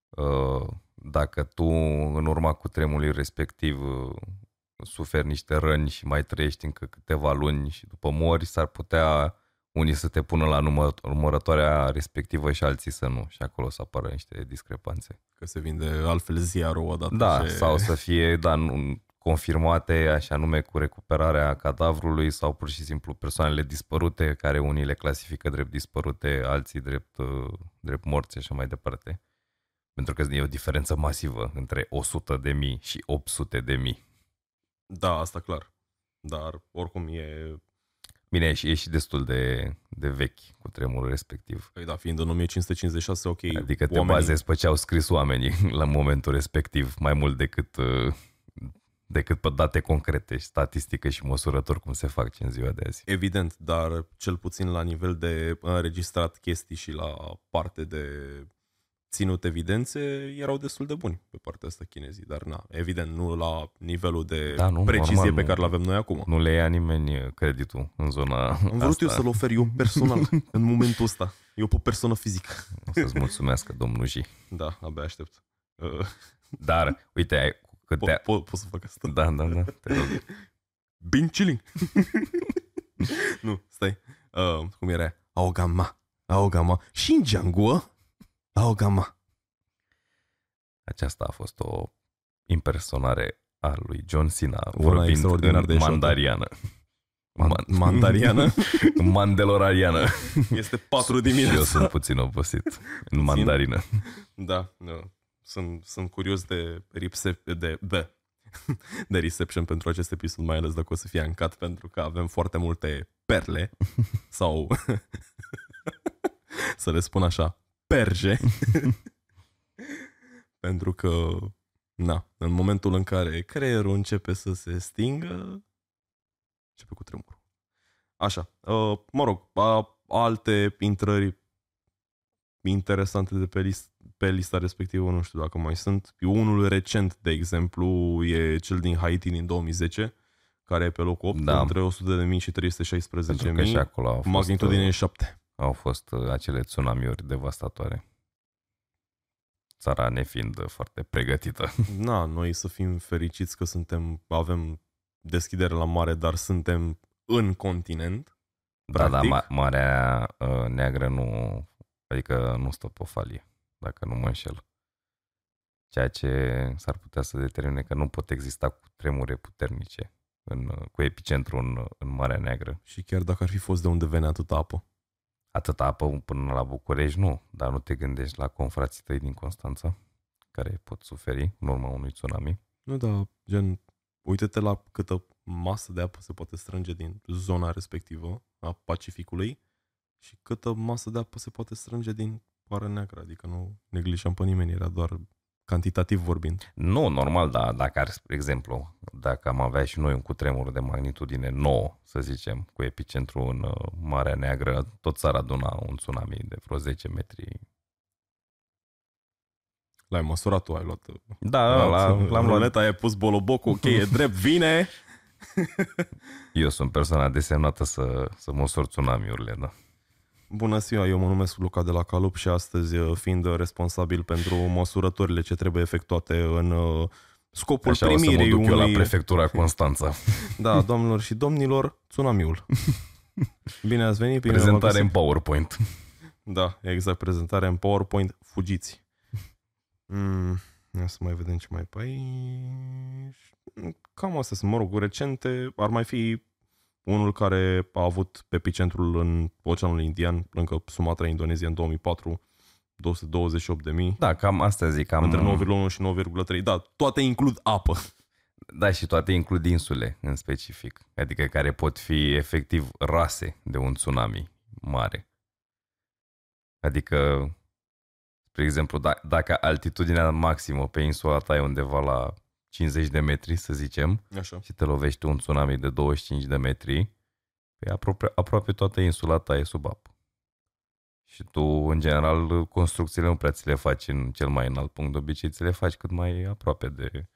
uh, dacă tu, în urma cutremului respectiv, uh, suferi niște răni și mai trăiești încă câteva luni și după mori, s-ar putea unii să te pună la număr, numărătoarea respectivă și alții să nu. Și acolo să apară niște discrepanțe. Că se vinde altfel ziarul odată Da, ce... sau să fie da, nu- confirmate așa nume cu recuperarea cadavrului sau pur și simplu persoanele dispărute, care unii le clasifică drept dispărute, alții drept, uh, drept morți și așa mai departe. Pentru că e o diferență masivă între 100 de mii și 800 de mii. Da, asta clar. Dar oricum e... Bine, e și, e și destul de, de vechi cu tremurul respectiv. Păi da, fiind în 1556, ok, Adică te oamenii... bazezi pe ce au scris oamenii la momentul respectiv, mai mult decât, uh, decât pe date concrete și statistică și măsurători cum se fac în ziua de azi. Evident, dar cel puțin la nivel de înregistrat chestii și la parte de ținut evidențe, erau destul de buni pe partea asta chinezii, dar na, evident, nu la nivelul de Da, nu, precizie normal, pe nu. care îl avem noi acum. Nu le ia nimeni creditul în zona Am vrut asta. eu să-l ofer eu personal în momentul ăsta. Eu pe persoană fizică. O să-ți mulțumească, domnul J. Da, abia aștept. Uh, Dar, uite, ai cu po- câte... po- pot să fac asta. Da, da, da, te rog. Bin chilling. nu, stai. Uh, cum era? aia? Aogama. Aogama. Xinjiang Aogama. Aceasta a fost o impersonare a lui John Cena Una vorbind extraordinar în de șocă. mandariană. Man- mandariană? Mandelorariană. Este 4 Și eu dimineața. sunt puțin obosit în mandarină. Da, da. Sunt, sunt curios de, ripse, de, de, de reception pentru acest episod, mai ales dacă o să fie ancat, pentru că avem foarte multe perle sau, să le spun așa, perje. pentru că, na, în momentul în care creierul începe să se stingă, începe cu tremurul. Așa, uh, mă rog, a, alte intrări interesante de pe, list, pe lista respectivă, nu știu dacă mai sunt. Unul recent, de exemplu, e cel din Haiti din 2010, care e pe locul 8, Da. între 100.000 și 316.000, Pentru că și acolo au cu fost, magnitudine 7. Au fost uh, acele tsunamiuri devastatoare. Țara nefiind uh, foarte pregătită. Na, noi să fim fericiți că suntem, avem deschidere la mare, dar suntem în continent. Da, da, Practic. ma- Marea uh, Neagră nu, adică nu stă pe o falie, dacă nu mă înșel. Ceea ce s-ar putea să determine că nu pot exista cu tremure puternice în, uh, cu epicentru în, în Marea Neagră. Și chiar dacă ar fi fost de unde venea atâta apă. Atât apă până la București, nu, dar nu te gândești la confrații tăi din Constanța, care pot suferi în urma unui tsunami. Nu, da, gen, uite-te la câtă masă de apă se poate strânge din zona respectivă a Pacificului și câtă masă de apă se poate strânge din Marea Neagră, adică nu neglijăm pe nimeni, era doar Cantitativ vorbind. Nu, normal, dar dacă ar, spre exemplu, dacă am avea și noi un cutremur de magnitudine 9, să zicem, cu epicentru în uh, Marea Neagră, tot s-ar aduna un tsunami de vreo 10 metri. L-ai măsurat tu, ai luat... Da, l-am, l-am, l-am luat. Ruleta, ai pus bolobocul, ok, e drept, vine! Eu sunt persoana desemnată să, să măsor tsunamiurile, da. Bună ziua, eu mă numesc Luca de la Calup și astăzi, uh, fiind responsabil pentru măsurătorile ce trebuie efectuate în uh, scopul Așa o să mă primirii duc unui... eu la prefectura Constanța. Da, doamnelor și domnilor, tsunamiul. Bine ați venit. Bine v-am Prezentare găsit. în PowerPoint. Da, exact, prezentare în PowerPoint. Fugiți. Mm, ia să mai vedem ce mai e pe aici. Cam astea sunt, mă rog, recente. Ar mai fi unul care a avut epicentrul în Oceanul Indian, lângă Sumatra, Indonezia, în 2004, 228 de mii. Da, cam asta zic. Cam, Între 9,1 și 9,3. Da, toate includ apă. Da, și toate includ insule în specific. Adică care pot fi efectiv rase de un tsunami mare. Adică, spre exemplu, da, dacă altitudinea maximă pe insula ta e undeva la 50 de metri, să zicem, Așa. și te lovește un tsunami de 25 de metri, pe aproape, aproape toată insula ta e sub apă. Și tu, în general, construcțiile nu prea ți le faci în cel mai înalt punct, de obicei ți le faci cât mai aproape de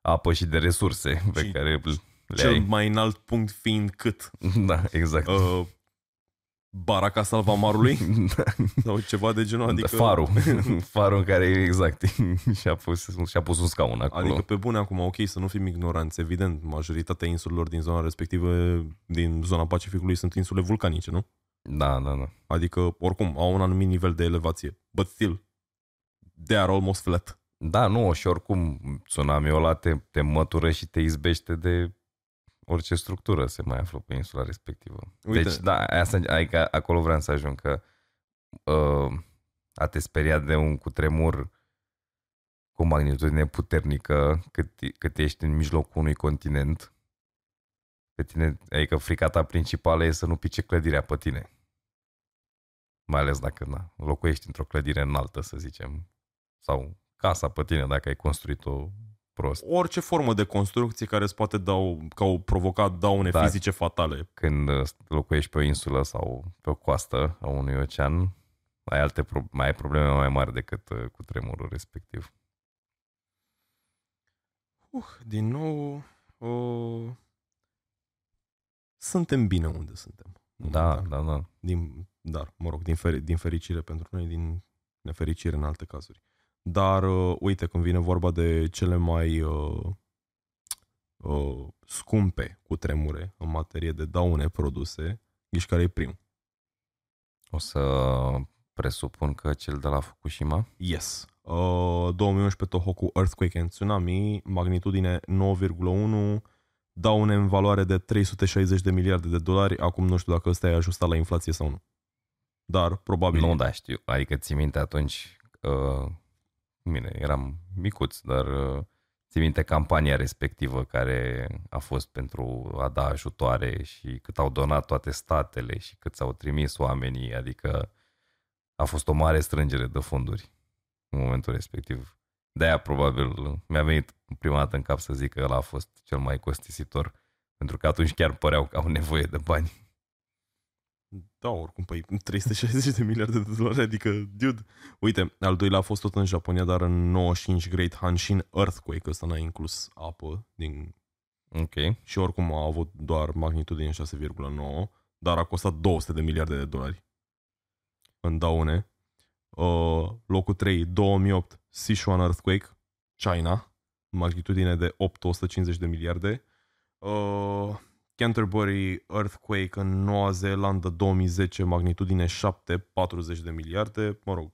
apă și de resurse pe Și care le Cel ai. mai înalt punct fiind cât? Da, exact. Uh, baraca salvamarului? Sau ceva de genul? Adică... Adică, Farul. Farul în care, exact, și-a pus, și-a pus un scaun acolo. Adică pe bune acum, ok, să nu fim ignoranți, evident, majoritatea insulelor din zona respectivă, din zona Pacificului, sunt insule vulcanice, nu? Da, da, da. Adică, oricum, au un anumit nivel de elevație. But still, they are almost flat. Da, nu, și oricum tsunamiul ăla te, te mătură și te izbește de orice structură se mai află pe insula respectivă. Uite. Deci, da, asta, adică acolo vreau să ajung că uh, a te speria de un cutremur cu o magnitudine puternică cât, cât ești în mijlocul unui continent, pe tine, adică frica ta principală e să nu pice clădirea pe tine. Mai ales dacă na, locuiești într-o clădire înaltă, să zicem, sau casa pe tine dacă ai construit-o prost. Orice formă de construcție care îți poate dau, că au provocat daune Da. fizice fatale. Când uh, locuiești pe o insulă sau pe o coastă a unui ocean, ai alte pro- mai ai probleme mai mari decât uh, cu tremurul respectiv. Uh, din nou, uh, suntem bine unde suntem. Da, momentan. da, da. Din, dar, mă rog, din, feri, din fericire pentru noi, din nefericire în alte cazuri. Dar, uh, uite, când vine vorba de cele mai uh, uh, scumpe cu tremure în materie de daune produse, ești care e primul? O să presupun că cel de la Fukushima, Yes. Uh, 2011 Tohoku Earthquake and Tsunami, magnitudine 9,1, daune în valoare de 360 de miliarde de dolari. Acum nu știu dacă ăsta e ajustat la inflație sau nu. Dar, probabil. nu, da, știu. Adică ții minte atunci, uh, bine, eram micuț, dar uh, ții minte campania respectivă care a fost pentru a da ajutoare și cât au donat toate statele și cât s-au trimis oamenii, adică a fost o mare strângere de fonduri în momentul respectiv. De-aia probabil mi-a venit prima dată în cap să zic că ăla a fost cel mai costisitor, pentru că atunci chiar păreau că au nevoie de bani. Da, oricum, păi 360 de miliarde de dolari, adică, dude. Uite, al doilea a fost tot în Japonia, dar în 95 Great Hanshin Earthquake, ăsta n-a inclus apă din... Ok. și oricum a avut doar magnitudine 6,9, dar a costat 200 de miliarde de dolari în daune. Uh, locul 3, 2008, Sichuan Earthquake, China, magnitudine de 850 de miliarde. Uh, Canterbury Earthquake în Noua Zeelandă 2010, magnitudine 7, 40 de miliarde. Mă rog,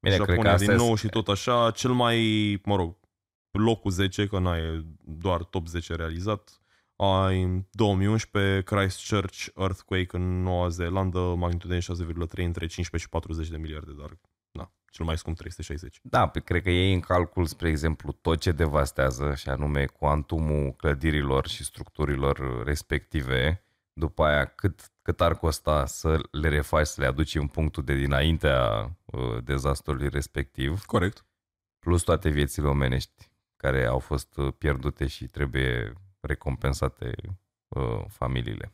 Bine, cred că Japonia asta din nou e- și tot așa. Cel mai, mă rog, locul 10, că n-ai doar top 10 realizat. Ai în 2011 Christchurch Earthquake în Noua Zeelandă, magnitudine 6,3 între 15 și 40 de miliarde, dar na, cel mai scump 360. Da, pe- cred că ei în calcul, spre exemplu, tot ce devastează, și anume cuantumul clădirilor și structurilor respective, după aia cât, cât ar costa să le refaci, să le aduci în punctul de dinaintea uh, dezastrului respectiv, Corect. plus toate viețile omenești care au fost uh, pierdute și trebuie recompensate uh, familiile.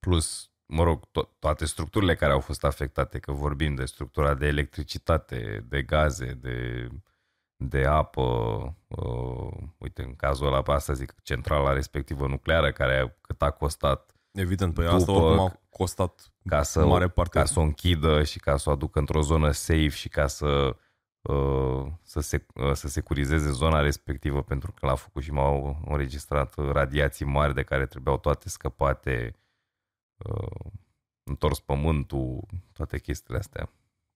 Plus, mă rog, to- toate structurile care au fost afectate, că vorbim de structura de electricitate, de gaze, de, de apă, uh, uite, în cazul ăla, pe asta zic, centrala respectivă nucleară, care cât a costat Evident, pe După- asta oricum a costat ca să, mare parte. ca să o închidă și ca să o aducă într-o zonă safe și ca să, uh, să, se, uh, să securizeze zona respectivă, pentru că la Fukushima au înregistrat radiații mari de care trebuiau toate scăpate, uh, întors pământul, toate chestiile astea.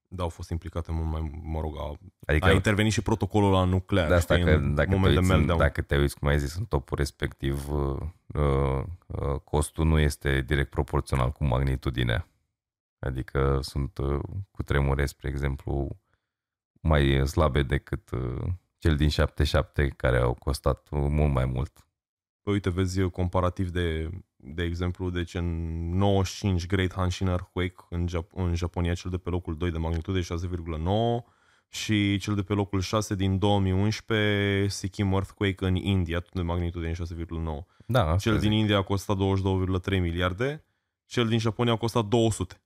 Da, au fost implicate mult mai, mă rog, a, Adică a intervenit și protocolul la nuclear. de asta știi, că în dacă te, moment de uiți, în- meltdown. dacă te uiți, cum ai zis, în topul respectiv, uh, uh, uh, costul nu este direct proporțional cu magnitudinea. Adică sunt uh, cu tremure, spre exemplu, mai slabe decât uh, cel din 77, care au costat uh, mult mai mult. Păi uite, vezi comparativ de, de exemplu, deci în 95 Great Hanshin Earthquake în, Jap- în Japonia, cel de pe locul 2 de magnitude 6,9 și cel de pe locul 6 din 2011 Sikkim Earthquake în India, tot de magnitude 6,9. Da, asta Cel zic. din India a costat 22,3 miliarde, cel din Japonia a costat 200.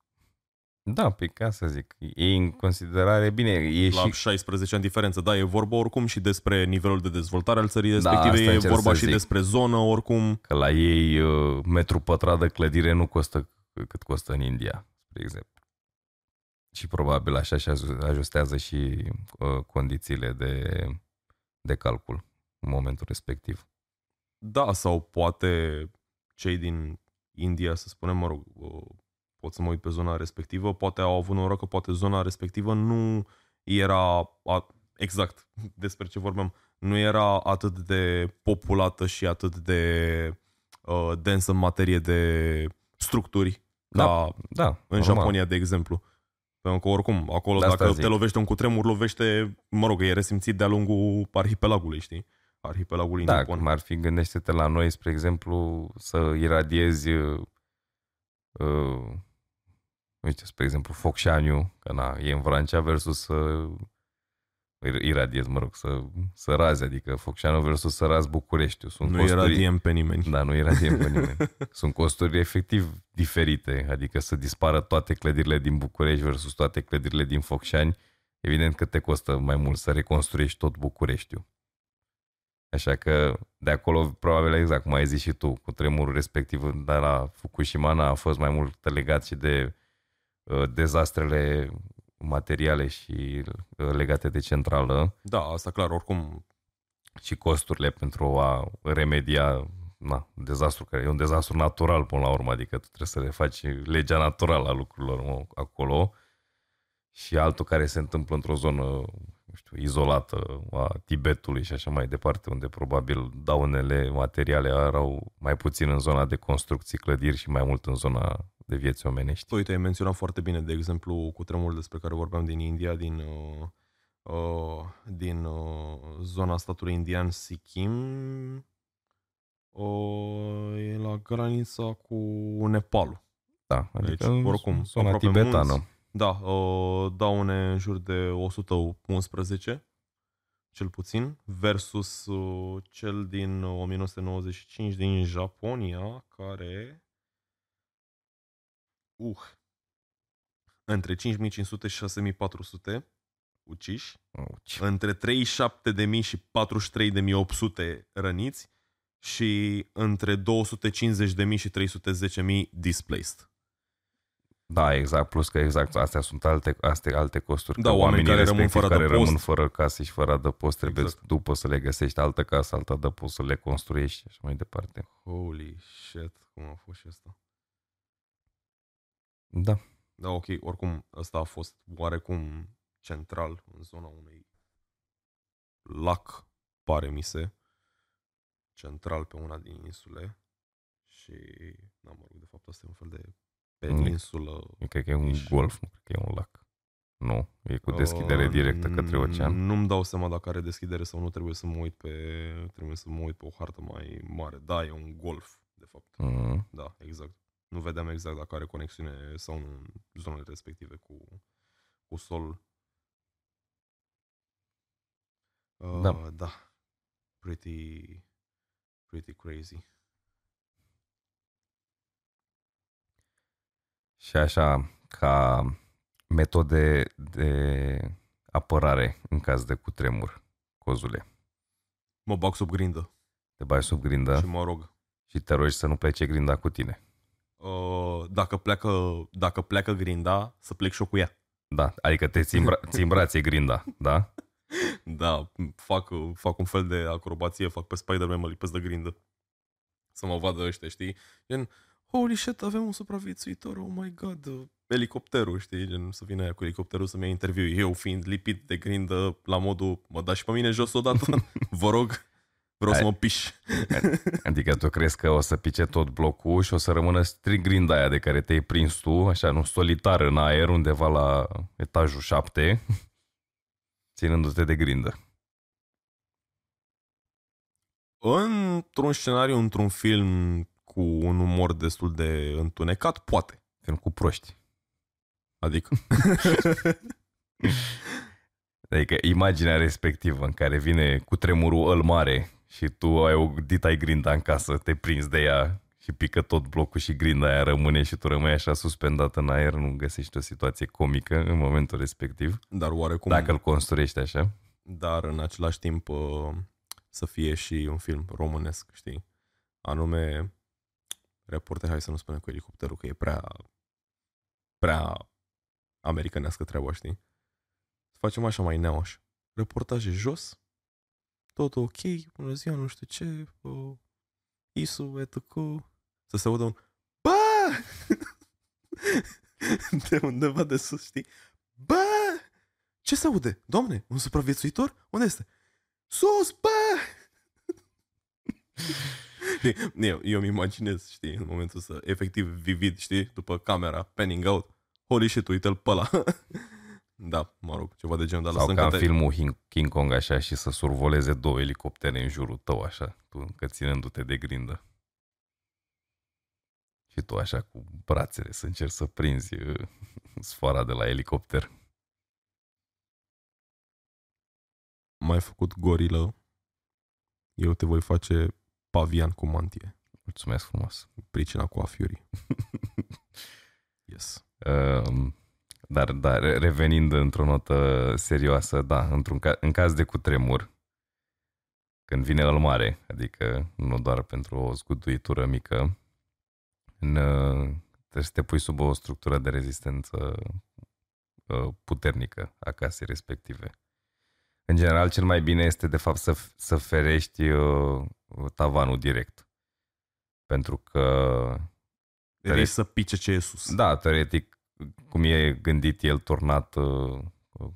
Da, pe ca să zic, e în considerare, bine, e La și 16 ani diferență. Da, e vorba oricum și despre nivelul de dezvoltare al țării Da, respective, asta e încerc vorba să și zic. despre zonă oricum. că la ei uh, metru pătrat de clădire nu costă cât costă în India, spre exemplu. Și probabil așa și aju- ajustează și uh, condițiile de, de calcul în momentul respectiv. Da, sau poate cei din India, să spunem, mă rog, uh, pot să mă uit pe zona respectivă, poate au avut noroc că poate zona respectivă nu era a, exact despre ce vorbeam, nu era atât de populată și atât de uh, densă în materie de structuri Da, ca Da, în normal. Japonia, de exemplu. Pentru că oricum, acolo De asta dacă zic. te lovește un cutremur, lovește, mă rog, e resimțit de-a lungul arhipelagului, știi? Arhipelagului Da, nipon. cum ar fi, gândește-te la noi, spre exemplu, să iradiezi uh, uh, uite, spre exemplu, Focșaniu, că na, e în Vrancea versus să ir- iradiezi, mă rog, să, să razi, adică Focșaniu versus să razi Bucureștiul. Sunt nu costuri, era diem pe nimeni. Da, nu iradiem pe nimeni. Sunt costuri efectiv diferite, adică să dispară toate clădirile din București versus toate clădirile din Focșani, evident că te costă mai mult să reconstruiești tot Bucureștiul. Așa că de acolo, probabil exact cum ai zis și tu, cu tremurul respectiv, dar la Fukushima a fost mai mult legat și de uh, dezastrele materiale și uh, legate de centrală. Da, asta clar, oricum. Și costurile pentru a remedia na, dezastru, care e un dezastru natural până la urmă, adică tu trebuie să le faci legea naturală a lucrurilor mă, acolo. Și altul care se întâmplă într-o zonă nu știu, izolată a Tibetului și așa mai departe, unde probabil daunele materiale erau mai puțin în zona de construcții, clădiri și mai mult în zona de vieți omenești. Uite, ai menționat foarte bine, de exemplu, cu tremurul despre care vorbeam din India, din, uh, uh, din uh, zona statului indian Sikkim. Uh, e la granița cu Nepalul. Da, adică Deci, în oricum, zona aproape tibetană. munți. Da, uh, daune în jur de 111, cel puțin, versus uh, cel din 1995 din Japonia, care... Uh, între 5500 și 6400 uciși, Auci. între 37.000 și 43.800 răniți și între 250.000 și 310.000 displaced. Da, exact, plus că exact, astea sunt alte, astea alte costuri. Da, că oameni care rămân respectiv fără care adăpost. rămân fără case și fără adăpost, trebuie Exact. după să le găsești altă casă, altă adăpost, să le construiești și așa mai departe. Holy shit, cum a fost și asta. Da, Da, ok, oricum, ăsta a fost oarecum central în zona unui lac, pare mi se, central pe una din insule și, da, mă rog, de fapt asta e un fel de peninsulă. eu cred că e un Mici. golf, nu cred că e un lac. Nu, e cu deschidere Uh, directă către ocean. Nu-mi dau seama dacă are deschidere sau nu, trebuie să mă uit pe, trebuie să mă uit pe o hartă mai mare. Da, e un golf, de fapt. Mm. Da, exact. Nu vedeam exact dacă are conexiune sau nu în zonele respective cu, cu sol. Uh, Da. Da. Pretty, pretty crazy. Și așa, ca metode de apărare în caz de cutremur, cozule. Mă bag sub grindă Te bagi sub grindă și și, mă rog. și te rogi să nu plece grinda cu tine. Uh, dacă, pleacă, dacă pleacă grinda, să plec și eu cu ea. Da, adică te ții în, bra- ții în brațe grinda, da? Da, fac, fac un fel de acrobație, fac pe Spider-Man, mă lipesc de grindă. Să mă vadă ăștia, știi? Gen, holy shit, avem un supraviețuitor, oh my god, uh, elicopterul, știi? Gen, să vină aia cu elicopterul să-mi ia interviu. Eu fiind lipit de grindă, la modul, mă dați și pe mine jos odată? Vă rog, vreau să Ai- mă piș. Adică tu crezi că o să pice tot blocul și o să rămână strict grinda aia de care te-ai prins tu, așa, nu solitar în aer, undeva la etajul 7, ținându-te de grindă. Într-un scenariu, într-un film cu un umor destul de întunecat, poate. Film cu proști. Adică, Adică imaginea respectivă în care vine cu tremurul îl mare și tu ai o dita grinda în casă, te prinzi de ea și pică tot blocul și grinda aia rămâne și tu rămâi așa suspendat în aer, nu găsești o situație comică în momentul respectiv. dar oarecum... Dacă îl construiești așa. dar în același timp uh, să fie și un film românesc, știi? Anume, reporter, hai să nu spunem cu elicopterul, că e prea, prea americanească treaba, știi? Să facem așa mai neoș. Reportaje jos, tot ok, bună ziua, nu știu ce, uh, ISU, etc. Să se audă un BA! De undeva de sus, știi? Bă! Ce se aude? Doamne, un supraviețuitor? Unde este? Sus, bă! Știi, eu, eu îmi imaginez, știi, în momentul să, efectiv, vivid, știi, după camera, panning out, holy shit, uite-l pe ăla. da, mă rog, ceva de genul, dar Sau lăsăm ca în te- filmul Hin- King Kong așa și să survoleze două elicoptere în jurul tău așa, tu încă ținându-te de grindă. Și tu așa cu brațele să încerci să prinzi uh, sfoara de la elicopter. mai făcut gorilă, eu te voi face pavian cu mantie, Mulțumesc frumos. pricina cu afiurii. Yes. Um, Dar, dar revenind într-o notă serioasă, da, într-un ca- în caz de cutremur, când vine el mare, adică nu doar pentru o zguduitură mică, în, uh, trebuie să te pui sub o structură de rezistență uh, puternică a casei respective. În general, cel mai bine este, de fapt, să, f- să ferești uh, tavanul direct. Pentru că Risc să pice ce e sus. da, teoretic, cum e gândit el turnat uh, uh,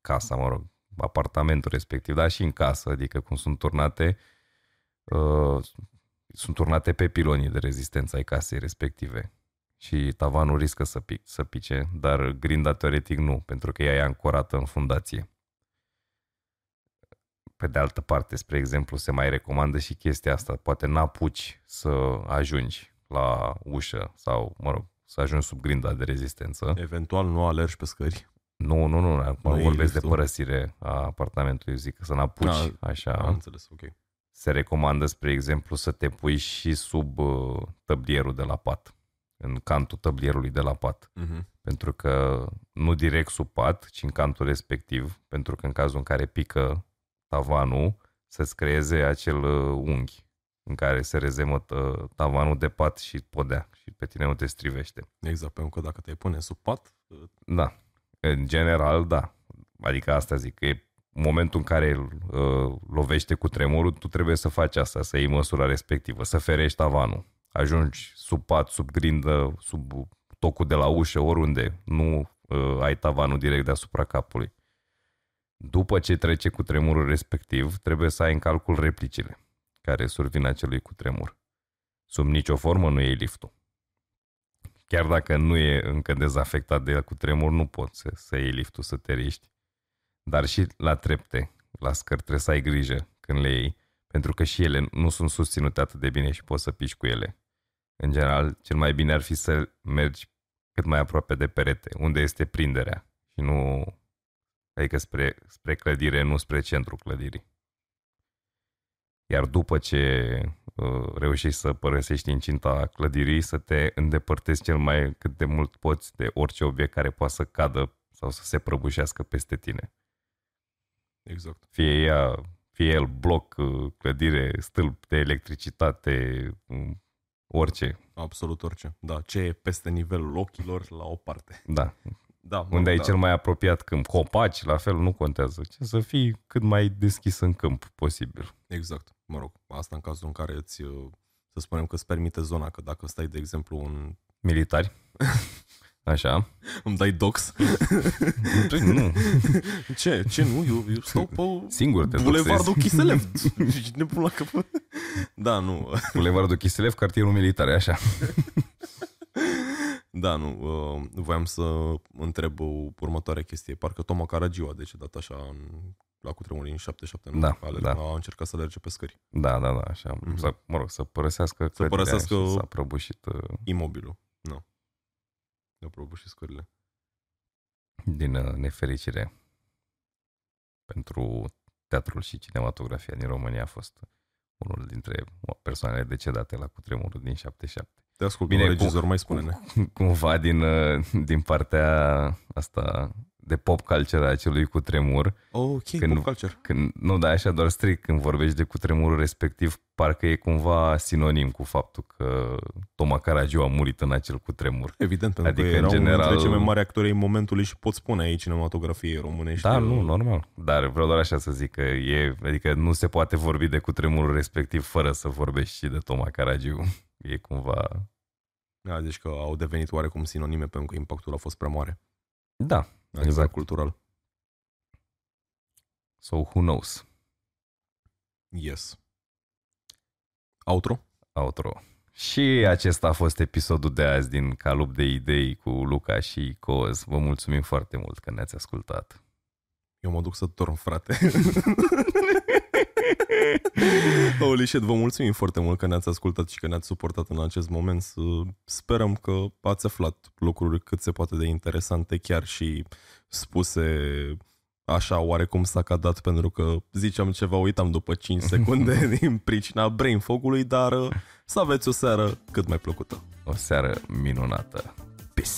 casa, mă rog, apartamentul respectiv, dar și în casă, adică cum sunt turnate, uh, sunt turnate pe pilonii de rezistență ai casei respective. Și tavanul riscă să, pic, să pice, dar grinda teoretic nu, pentru că ea e ancorată în fundație. Pe de altă parte, spre exemplu, se mai recomandă și chestia asta. Poate n-apuci să ajungi la ușă sau, mă rog, să ajungi sub grinda de rezistență. Eventual nu alergi pe scări. Nu, nu, nu, acum Nu nu e vorbesc de liftul. părăsire a apartamentului, eu zic că să n-apuci Da, așa. Am înțeles, ok. Se recomandă, spre exemplu, să te pui și sub uh, tăblierul de la pat, în cantul tăblierului de la pat. Mm-hmm. Pentru că nu direct sub pat, ci în cantul respectiv, pentru că în cazul în care pică tavanul, să-ți creeze acel uh, unghi în care se rezemă uh, tavanul de pat și podea și pe tine nu te strivește. Exact, pentru că dacă te pune sub pat, Da, în general, da. Adică asta zic, că e momentul în care îl uh, lovește cu tremurul, tu trebuie să faci asta, să iei măsura respectivă, să ferești tavanul. Ajungi sub pat, sub grindă, sub tocul de la ușă, oriunde. Nu uh, ai tavanul direct deasupra capului. După ce trece cu tremurul respectiv, trebuie să ai în calcul replicile care survin acelui cutremur. Sub nicio formă nu iei liftul. Chiar dacă nu e încă dezafectat de el cu tremur, nu poți să, să iei liftul să te riști. Dar și la trepte, la scări, trebuie să ai grijă când le iei, pentru că și ele nu sunt susținute atât de bine și poți să piși cu ele. În general, cel mai bine ar fi să mergi cât mai aproape de perete, unde este prinderea și nu adică spre, spre clădire, nu spre centrul clădirii. Iar după ce uh, reușești să părăsești incinta clădirii, să te îndepărtezi cel mai cât de mult poți de orice obiect care poate să cadă sau să se prăbușească peste tine. Exact. Fie ea, fie el bloc, uh, clădire, stâlp de electricitate, um, orice. Absolut orice. Da, ce e peste nivelul ochilor la o parte. Da. Da, Unde da, ai da. cel mai apropiat câmp. Copaci, la fel, nu contează. Ce să fii cât mai deschis în câmp posibil. Exact. Mă rog, asta în cazul în care îți, uh, să spunem că îți permite zona, că dacă stai, de exemplu, în... Militari. Așa. Îmi dai dox? nu. Ce? Ce nu? Eu, eu stau pe Singur te Bulevardul doxezi. Chiselev. Și ne pun la capăt. Da, nu. Bulevardul Chiselev, cartierul militar, e așa. Da, nu. Uh, voiam să întreb uh, următoarea chestie. Parcă Toma Caragiu a decedat așa în, la cutremur în 77, nu? Da, a, alerg- da. a încercat să alerge pe scări. Da, da, da, așa. Mhm. Să, mă rog, să părăsească Să clădirea părăsească- și s-a prăbușit uh, Imobilul. Nu. Ne-au prăbușit scările. din uh, nefericire pentru teatrul și cinematografia din România a fost unul dintre persoanele decedate la cutremurul din 77. Te ascult, Bine, Bine, cu- regizor, mai spune-ne. Cumva din, uh, din partea asta de pop culture a acelui cutremur, Oh, ok, Când- pop culture. când, nu, dar așa doar strict, când vorbești de cutremurul respectiv, parcă e cumva sinonim cu faptul că Toma Caragiu a murit în acel cutremur. Evident, pentru Adică, că era în unul general- dintre cei mai mari actori ai momentului și pot spune aici cinematografiei românești. Da, uh, nu, normal. Dar vreau doar așa să zic că e, adică nu se poate vorbi de cutremurul respectiv fără să vorbești și de Toma Caragiu. E cumva... Da, deci că au devenit oarecum sinonime pentru că impactul a fost prea mare. Da, La nivel Exact. cultural. so who knows? Yes. Outro? Outro. Și acesta a fost episodul de azi din Calup de Idei cu Luca și Coz. Vă mulțumim foarte mult că ne-ați ascultat. Eu mă duc să dorm, frate. Holy shit, vă mulțumim foarte mult că ne-ați ascultat și că ne-ați suportat în acest moment. Să- Sperăm că ați aflat lucruri cât se poate de interesante, chiar și spuse așa oarecum s-a cadat pentru că ziceam ceva, uitam după 5 secunde din pricina brain fog-ului, dar uh, să aveți o seară cât mai plăcută. O seară minunată. Peace!